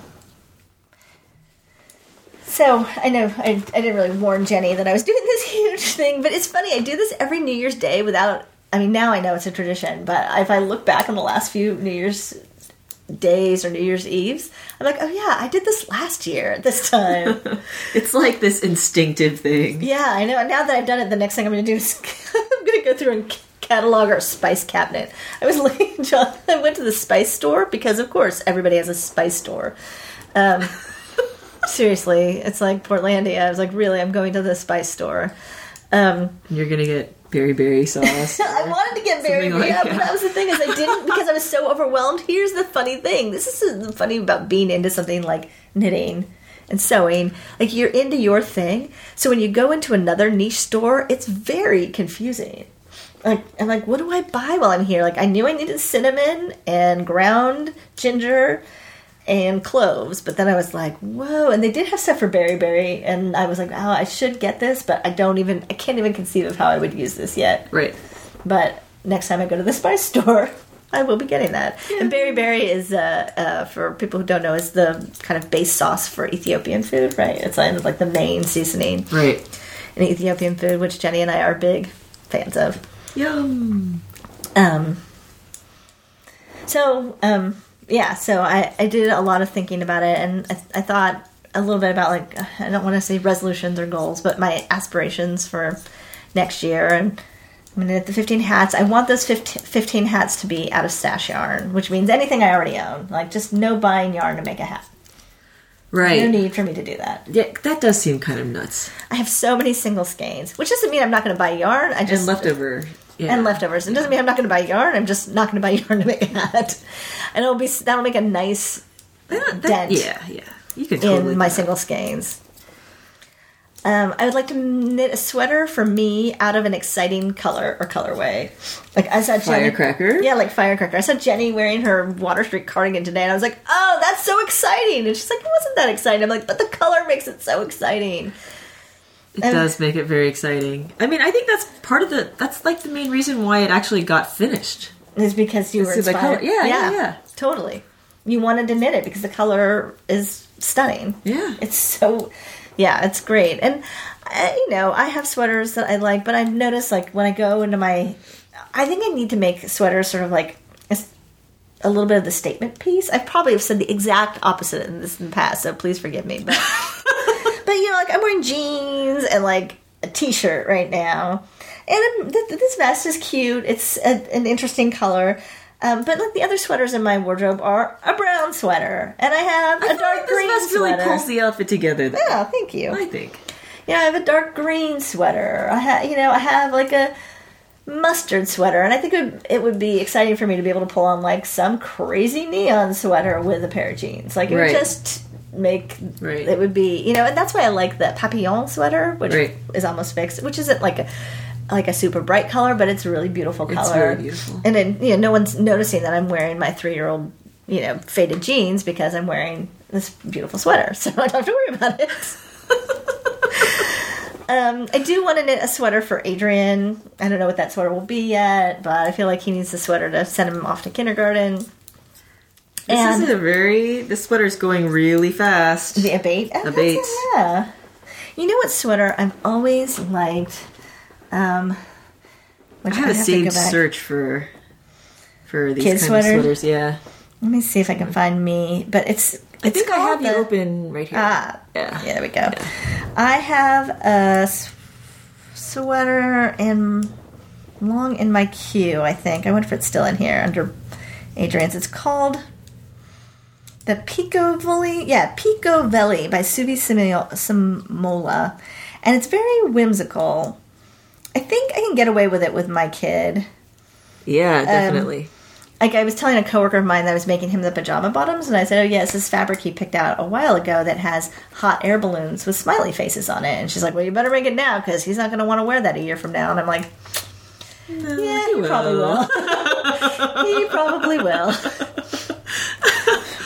so I know I, I didn't really warn Jenny that I was doing this huge thing, but it's funny. I do this every New Year's Day without. I mean, now I know it's a tradition, but if I look back on the last few New Year's days or New Year's Eves, I'm like, oh yeah, I did this last year at this time. It's like this instinctive thing. yeah, I know. Now that I've done it, the next thing I'm going to do is I'm going to go through and catalog our spice cabinet. I was looking, John. I went to the spice store because, of course, everybody has a spice store. Um, seriously, it's like Portlandia. I was like, really, I'm going to the spice store. Um, you're gonna get berbere sauce. I wanted to get berbere, like yeah, but that. that was the thing is I didn't because I was so overwhelmed. Here's the funny thing. This is funny about being into something like knitting and sewing. Like you're into your thing, so when you go into another niche store, it's very confusing. Like I'm like, what do I buy while I'm here? Like I knew I needed cinnamon and ground ginger and cloves, but then I was like, whoa! And they did have stuff for berbere, and I was like, oh, I should get this, but I don't even, I can't even conceive of how I would use this yet. right. But next time I go to the spice store, I will be getting that. And berbere is, uh, uh, for people who don't know, is the kind of base sauce for Ethiopian food, right? It's like, like the main seasoning Right. in Ethiopian food, which Jenny and I are big fans of. Yum. Um, so, um, yeah, so I, I did a lot of thinking about it, and I, I thought a little bit about, like, I don't want to say resolutions or goals, but my aspirations for next year. And I'm going to the 15 hats. I want those 15, 15 hats to be out of stash yarn, which means anything I already own. Like, just no buying yarn to make a hat. No Right. need for me to do that. Yeah, that does seem kind of nuts. I have so many single skeins, which doesn't mean I'm not going to buy yarn. I just And leftover. Yeah. and leftovers. It doesn't mean I'm not going to buy yarn. I'm just not going to buy yarn to make a hat, and it'll be that'll make a nice Yeah, that- dent yeah, yeah. You could totally in my that. single skeins. Um, I would like to knit a sweater for me out of an exciting color or colorway. Like I saw Jenny, Firecracker? Yeah, like firecracker. I saw Jenny wearing her Water Street cardigan today, and I was like, "Oh, that's so exciting!" And she's like, "It wasn't that exciting." I'm like, "But the color makes it so exciting." It And- does make it very exciting. I mean, I think that's part of the. That's like the main reason why it actually got finished. Is because you were It's inspired. color- yeah, yeah, yeah. Totally. You wanted to knit it because the color is stunning. Yeah. It's so, yeah, it's great. And, uh, you know, I have sweaters that I like, but I've noticed, like, when I go into my, I think I need to make sweaters sort of like a little bit of the statement piece. I probably have said the exact opposite in this in the past, so please forgive me. But but you know, like I'm wearing jeans and like a t-shirt right now, and th- this vest is cute. It's a, an interesting color. Um, but like the other sweaters in my wardrobe are a brown sweater, and I have a I feel dark like this green really pulls the outfit together. Though, oh, thank you. I think. Know, I have a dark green sweater. I have, you know, I have like a mustard sweater, and I think it would, it would be exciting for me to be able to pull on like some crazy neon sweater with a pair of jeans. Like it Right. would just make Right. it would be, you know, and that's why I like the papillon sweater, which Right. is almost fixed, which isn't like a like a super bright color, but it's a really beautiful It's color. very beautiful. And then you know, no one's noticing that I'm wearing my three year old, you know, faded jeans because I'm wearing this beautiful sweater, so I don't have to worry about it. Um, I do want to knit a sweater for Adrian. I don't know what that sweater will be yet, but I feel like he needs the sweater to send him off to kindergarten. This and is a very. This sweater's going really fast. the abate. Oh, Abate. Yeah. You know what sweater I've always liked? Um, which I have a to saved search for for these Kid kind sweater? of sweaters. Yeah, Let me see if I can find me. But it's. I think I have the- open right here. Ah, Yeah. yeah. There we go. I have a s- sweater in long in my queue. I think I wonder if it's still in here under Adrian's. It's called the Pico Valley. Yeah, Pico Valley by Suvi Simola, and it's very whimsical. I think I can get away with it with my kid Yeah, definitely. like I was telling a coworker of mine that I was making him the pajama bottoms, and I said, "Oh yes, this fabric he picked out a while ago that has hot air balloons with smiley faces on it." And she's like, "Well, you better make it now because he's not going to want to wear that a year from now." And I'm like, "Yeah, he, probably will. he probably will."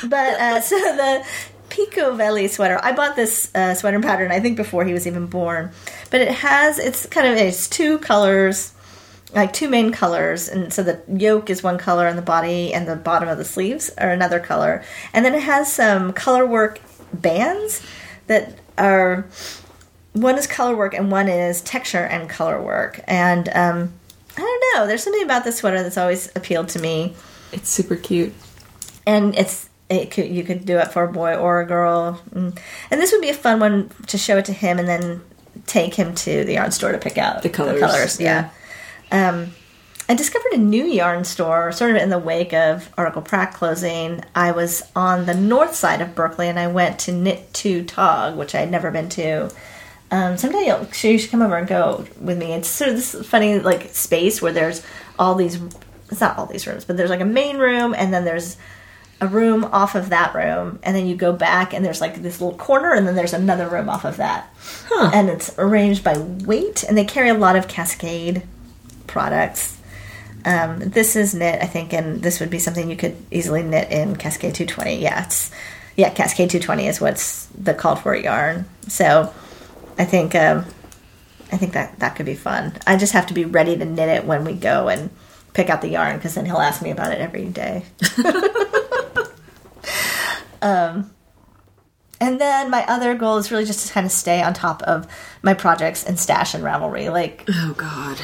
but uh, so the Pico Valley sweater, I bought this uh, sweater pattern I think before he was even born, but it has it's kind of it's two colors like two main colors and so the yoke is one color and the body and the bottom of the sleeves are another color and then it has some color work bands that are one is color work and one is texture and color work and um, i don't know there's something about this sweater that's always appealed to me It's super cute. and it's it could, you could do it for a boy or a girl Mm. and this would be a fun one to show it to him and then take him to the yarn store to pick out The colors, yeah, Um, I discovered a new yarn store sort of in the wake of Article Pract closing. I was on the north side of Berkeley and I went to Knit Two Tog, which I had never been to. Um, someday you'll, you should come over and go with me. It's sort of this funny like space where there's all these. It's not all these rooms, but there's like a main room and then there's a room off of that room, and then you go back and there's like this little corner, and then there's another room off of that, and it's arranged by weight, and they carry a lot of Cascade products. Um, this is knit, I think, and this would be something you could easily knit in Cascade 220. Yeah, it's yeah, Cascade 220 is what's the called for yarn. So I think um, I think that that could be fun. I just have to be ready to knit it when we go and pick out the yarn because then he'll ask me about it every day. um, and then my other goal is really just to kind of stay on top of my projects and stash and Ravelry. Like Oh God.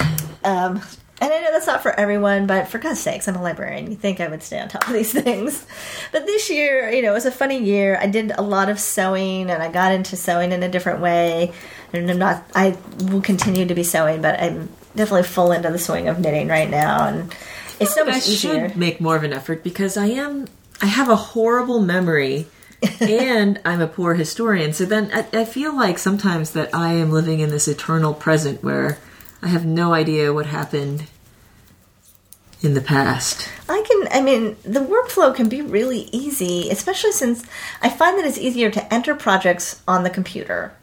um, and I know that's not for everyone, but for God's sakes, I'm a librarian. You think I would stay on top of these things. But this year, you know, it was a funny year. I did a lot of sewing and I got into sewing in a different way. And I'm not, I will continue to be sewing, but I'm definitely full into the swing of knitting right now. And it's so I much easier. should make more of an effort because I am. I have a horrible memory. and I'm a poor historian, so then I, I feel like sometimes that I am living in this eternal present where I have no idea what happened in the past. I can, I mean, the workflow can be really easy, especially since I find that it's easier to enter projects on the computer.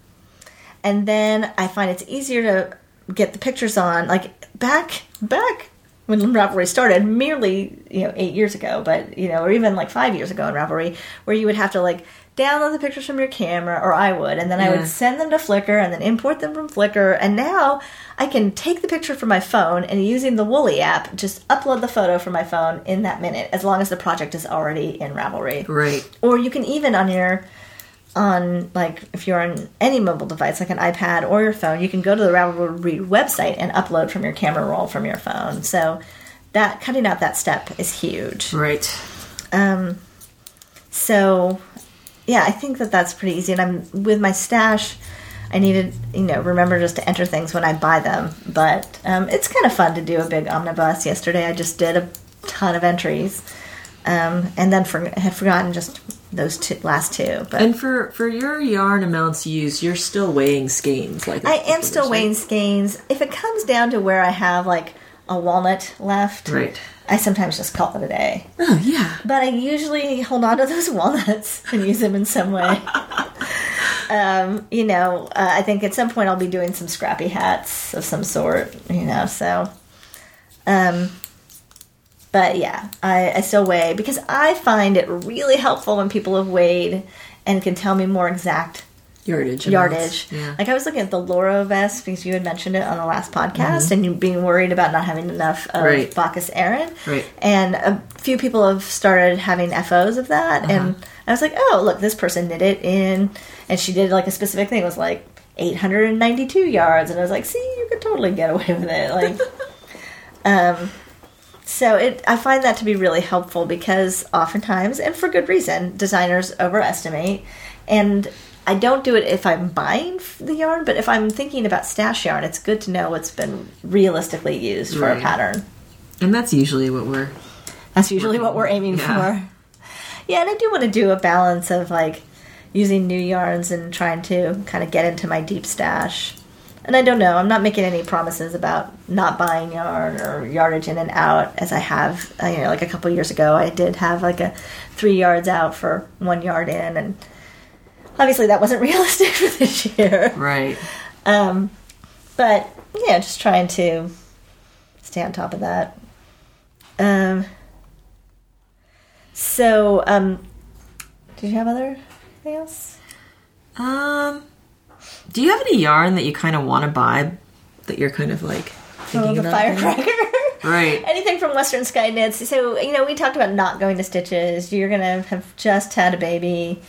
And then I find it's easier to get the pictures on. Like back, back when Ravelry started, merely, you know, eight years ago, but, you know, or even like five years ago in Ravelry, where you would have to like download the pictures from your camera, or I would, and then I would send them to Flickr and then import them from Flickr. And now I can take the picture from my phone and using the Woolly app, just upload the photo from my phone in that minute, as long as the project is already in Ravelry. Right. Or you can even on your on like if you're on any mobile device like an iPad or your phone, you can go to the Ravelry website and upload from your camera roll from your phone. So that cutting out that step is huge. Right. Um, so yeah, I think that that's pretty easy. And I'm with my stash. I needed, you know, remember just to enter things when I buy them. But um, it's kind of fun to do a big omnibus. Yesterday, I just did a ton of entries, um, and then for, had forgotten just those two, last two. But And for for your yarn amounts used, you're still weighing skeins. Like I am still weighing skeins. If it comes down to where I have like a walnut left, Right. I sometimes just call it a day. Oh yeah. But I usually hold on to those walnuts and use them in some way. um, you know, uh, I think at some point I'll be doing some scrappy hats of some sort, you know, so. Um, but yeah, I, I still weigh because I find it really helpful when people have weighed and can tell me more exact Yardage. yardage. Yeah. Like I was looking at the Laura vest because you had mentioned it on the last podcast, and you being worried about not having enough of Mm-hmm. Right. Bacchus Aran. Right. And a few people have started having FOs of that, Uh-huh. and I was like, oh, look, this person knit it in, and she did like a specific thing. It was like 892 yards, and I was like, see, you could totally get away with it. Like, um, so it, I find that to be really helpful because oftentimes, and for good reason, designers overestimate. And I don't do it if I'm buying the yarn, but if I'm thinking about stash yarn, it's good to know what's been realistically used for a pattern. And that's usually what we're. That's usually what we're aiming Yeah. for. Yeah, and I do want to do a balance of like using new yarns and trying to kind of get into my deep stash. And I don't know, I'm not making any promises about not buying yarn or yardage in and out as I have, uh, you know, like a couple years ago, I did have like a three yards out for one yard in, and obviously that wasn't realistic for this year. Right. Um, but yeah, just trying to stay on top of that. Um, so, um, did you have other thing else? Um. Do you have any yarn that you kind of want to buy that you're kind of like thinking Oh, the about? firecracker. Right. Anything from Western Sky Knits. So, you know, we talked about not going to Stitches. You're going to have just had a baby.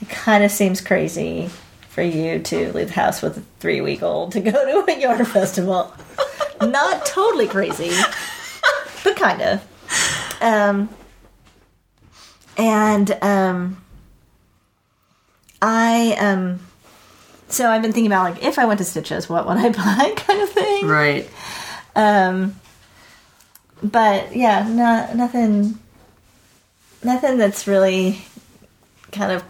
It kind of seems crazy for you to leave the house with a three week old to go to a yarn festival. not totally crazy, but kind of. Um, and um, I um, so I've been thinking about like if I went to Stitches, what would I buy, kind of thing. Right. Um, but yeah, no, nothing, nothing that's really kind of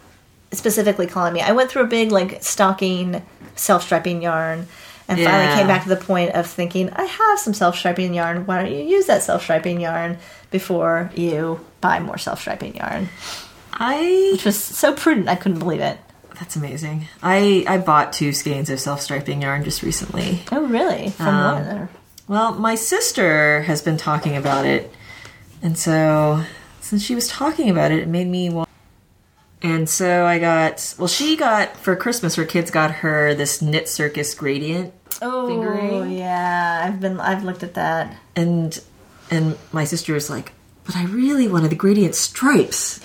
specifically calling me. I went through a big like stocking self striping yarn, and finally came back to the point of thinking I have some self striping yarn. Why don't you use that self striping yarn before you buy more self striping yarn? I. Which was so prudent, I couldn't believe it. That's amazing. I I bought two skeins of self striping yarn just recently. Oh, really? From Um, what? Well, my sister has been talking about it, and so since she was talking about it, it made me want. And so I got. Well, she got for Christmas. Her kids got her this Knit Circus gradient, Oh, fingering. yeah. I've been. I've looked at that. and and my sister was like, "But I really wanted the gradient stripes."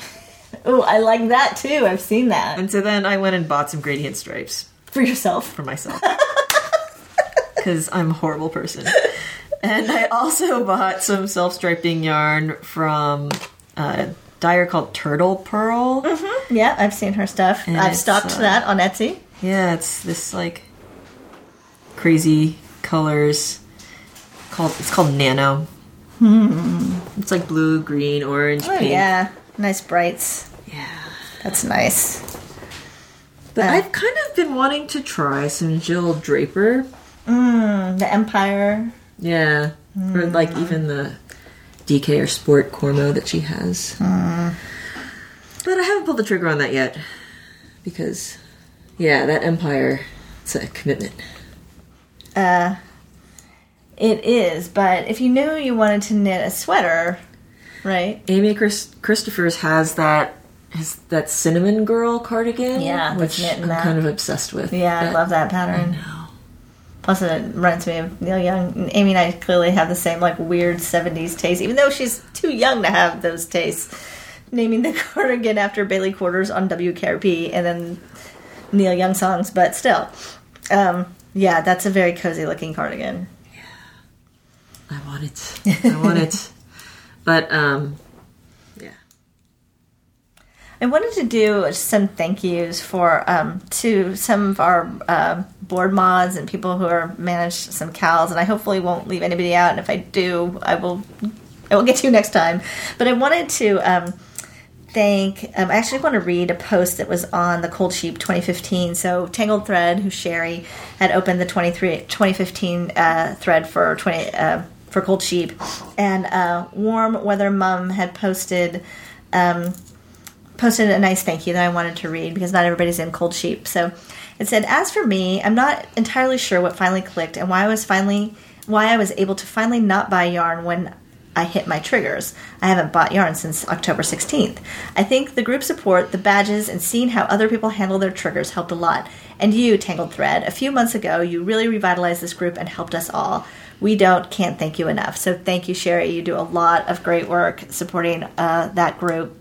Oh, I like that too. I've seen that And so then I went and bought some gradient stripes for yourself. for myself because I'm a horrible person. And I also bought some self striping yarn from a dyer called Turtlepurl. Mm-hmm. Yeah, I've seen her stuff. And I've stocked uh, that on Etsy. Yeah, it's this like crazy colors called it's called Nano. Hmm. It's like blue, green, orange, Oh pink. yeah, nice brights. That's nice. But Uh, I've kind of been wanting to try some Jill Draper. Mm, the Empire. Yeah. Or like even the DK or Sport Cormo that she has. But I haven't pulled the trigger on that yet. Because, yeah, that Empire, it's a commitment. Uh, it is, but if you knew you wanted to knit a sweater, right? Amy Chris- Christoffers has that his, that cinnamon girl cardigan, Yeah, which I'm that. kind of obsessed with. Yeah, I love that pattern. Plus, it reminds me of Neil Young. Amy and I clearly have the same like weird '70s taste, even though she's too young to have those tastes. Naming the cardigan after Bailey Quarters on WKRP, and then Neil Young songs, but still, um, yeah, that's a very cozy looking cardigan. Yeah, I want it. I want it. But um. I wanted to do some thank yous for um, to some of our uh, board mods and people who are managed some cows, and I hopefully won't leave anybody out. And if I do, I will I will get to you next time. But I wanted to. Um, thank. Um, I actually want to read a post that was on the Cold Sheep 2015. So Tangled Thread, who Sherry had opened the 23, 2015 uh, thread for 20 uh, for Cold Sheep, and uh, Warm Weather Mum had posted. Um, posted a nice thank you that I wanted to read because not everybody's in Cold Sheep. So it said, "As for me, I'm not entirely sure what finally clicked and why I was finally why I was able to finally not buy yarn when I hit my triggers. I haven't bought yarn since October 16th. I think the group support, the badges, and seeing how other people handle their triggers helped a lot. And you, Tangled Thread, a few months ago, you really revitalized this group and helped us all. We don't, can't thank you enough. So thank you, Sherry. You do a lot of great work supporting uh, that group.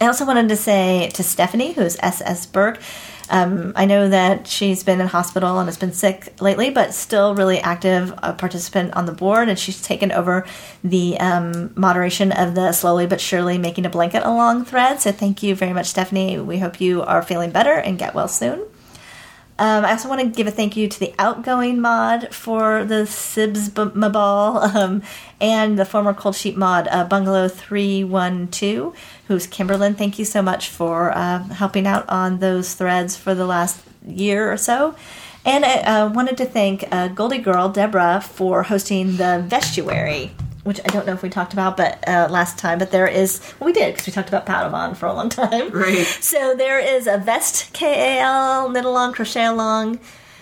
I also wanted to say to Stephanie, who's SS Berg, um, I know that she's been in hospital and has been sick lately, but still really active a participant on the board, and she's taken over the um, moderation of the slowly but surely making a blanket along thread. So thank you very much, Stephanie. We hope you are feeling better and get well soon. Um, I also want to give a thank you to the outgoing mod for the Sibs Mabal um, and the former Cold Sheep mod, uh, Bungalow 312, who's Kimberlyn. Thank you so much for uh, helping out on those threads for the last year or so. And I uh, wanted to thank uh, Goldie Girl, Deborah, for hosting the Vestuary which I don't know if we talked about, but uh, last time. But there is, well, we did because we talked about Padavon for a long time. Right. So there is a vest K A L knit along crochet along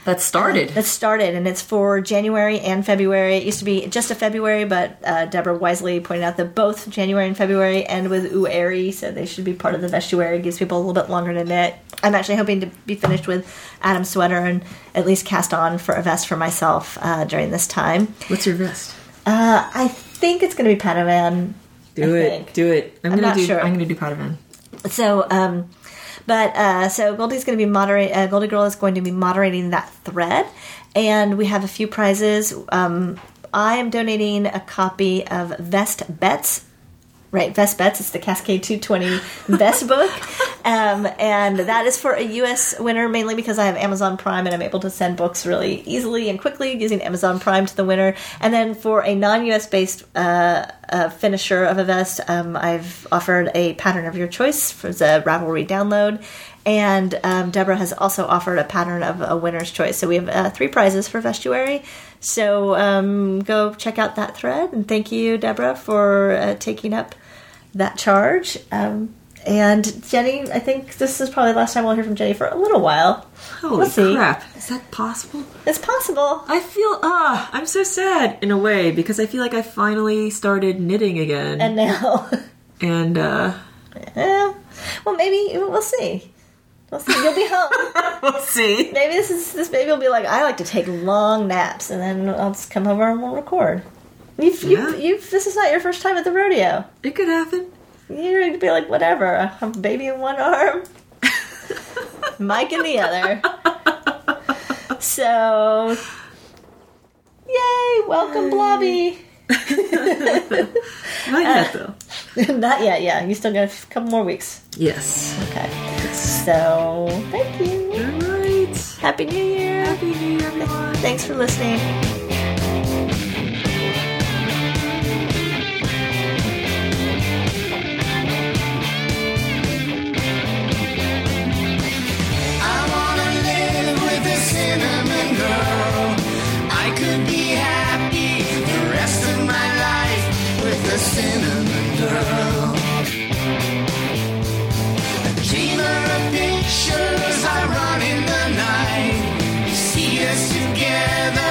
That started. that started, and it's for January and February. It used to be just a February, but uh, Deborah wisely pointed out that both January and February end with ueri, so they should be part of the vestuary. Gives people a little bit longer to knit. I'm actually hoping to be finished with Adam's sweater and at least cast on for a vest for myself uh, during this time. What's your vest? Uh, I think it's going to be Panavan. Do I it. think. Do it. I'm, I'm gonna not do. sure. I'm gonna do Padawan. So, um, but uh, so Goldie's going to be moderate. Uh, Goldie Girl is going to be moderating that thread, and we have a few prizes. Um, I am donating a copy of Vest Bets. Right, Vest Bets. It's the Cascade 220 Best book, um, and that is for a U.S. winner mainly because I have Amazon Prime and I'm able to send books really easily and quickly using Amazon Prime to the winner. And then for a non-U.S. based uh, uh, finisher of a vest, um, I've offered a pattern of your choice for the Ravelry download. And um, Deborah has also offered a pattern of a winner's choice. So we have uh, three prizes for Vestuary. So um, go check out that thread. And thank you, Deborah, for uh, taking up that charge. Um, and Jenny, I think this is probably the last time we'll hear from Jenny for a little while. Holy We'll crap! Is that possible? It's possible. I feel ah, I'm so sad in a way because I feel like I finally started knitting again, And now, and uh, eh, well, maybe we'll see. We'll see. You'll be home. we'll see. maybe this is this baby will be like, I like to take long naps, and then I'll just come over and we'll record. You've, Yeah. you've, you've, this is not your first time at the rodeo. It could happen. You're going to be like, whatever. I have a baby in one arm, Mike in the other. So, yay! Welcome, Blobby. Not yet uh, though. Not yet. Yeah, you still got a couple more weeks. Yes. Okay. So, thank you. All right. Happy New Year. Happy New Year, everyone. Thanks for listening. Pictures I run in the rest of my life with this innocent girl. Innocent visions are running the night. You see us together,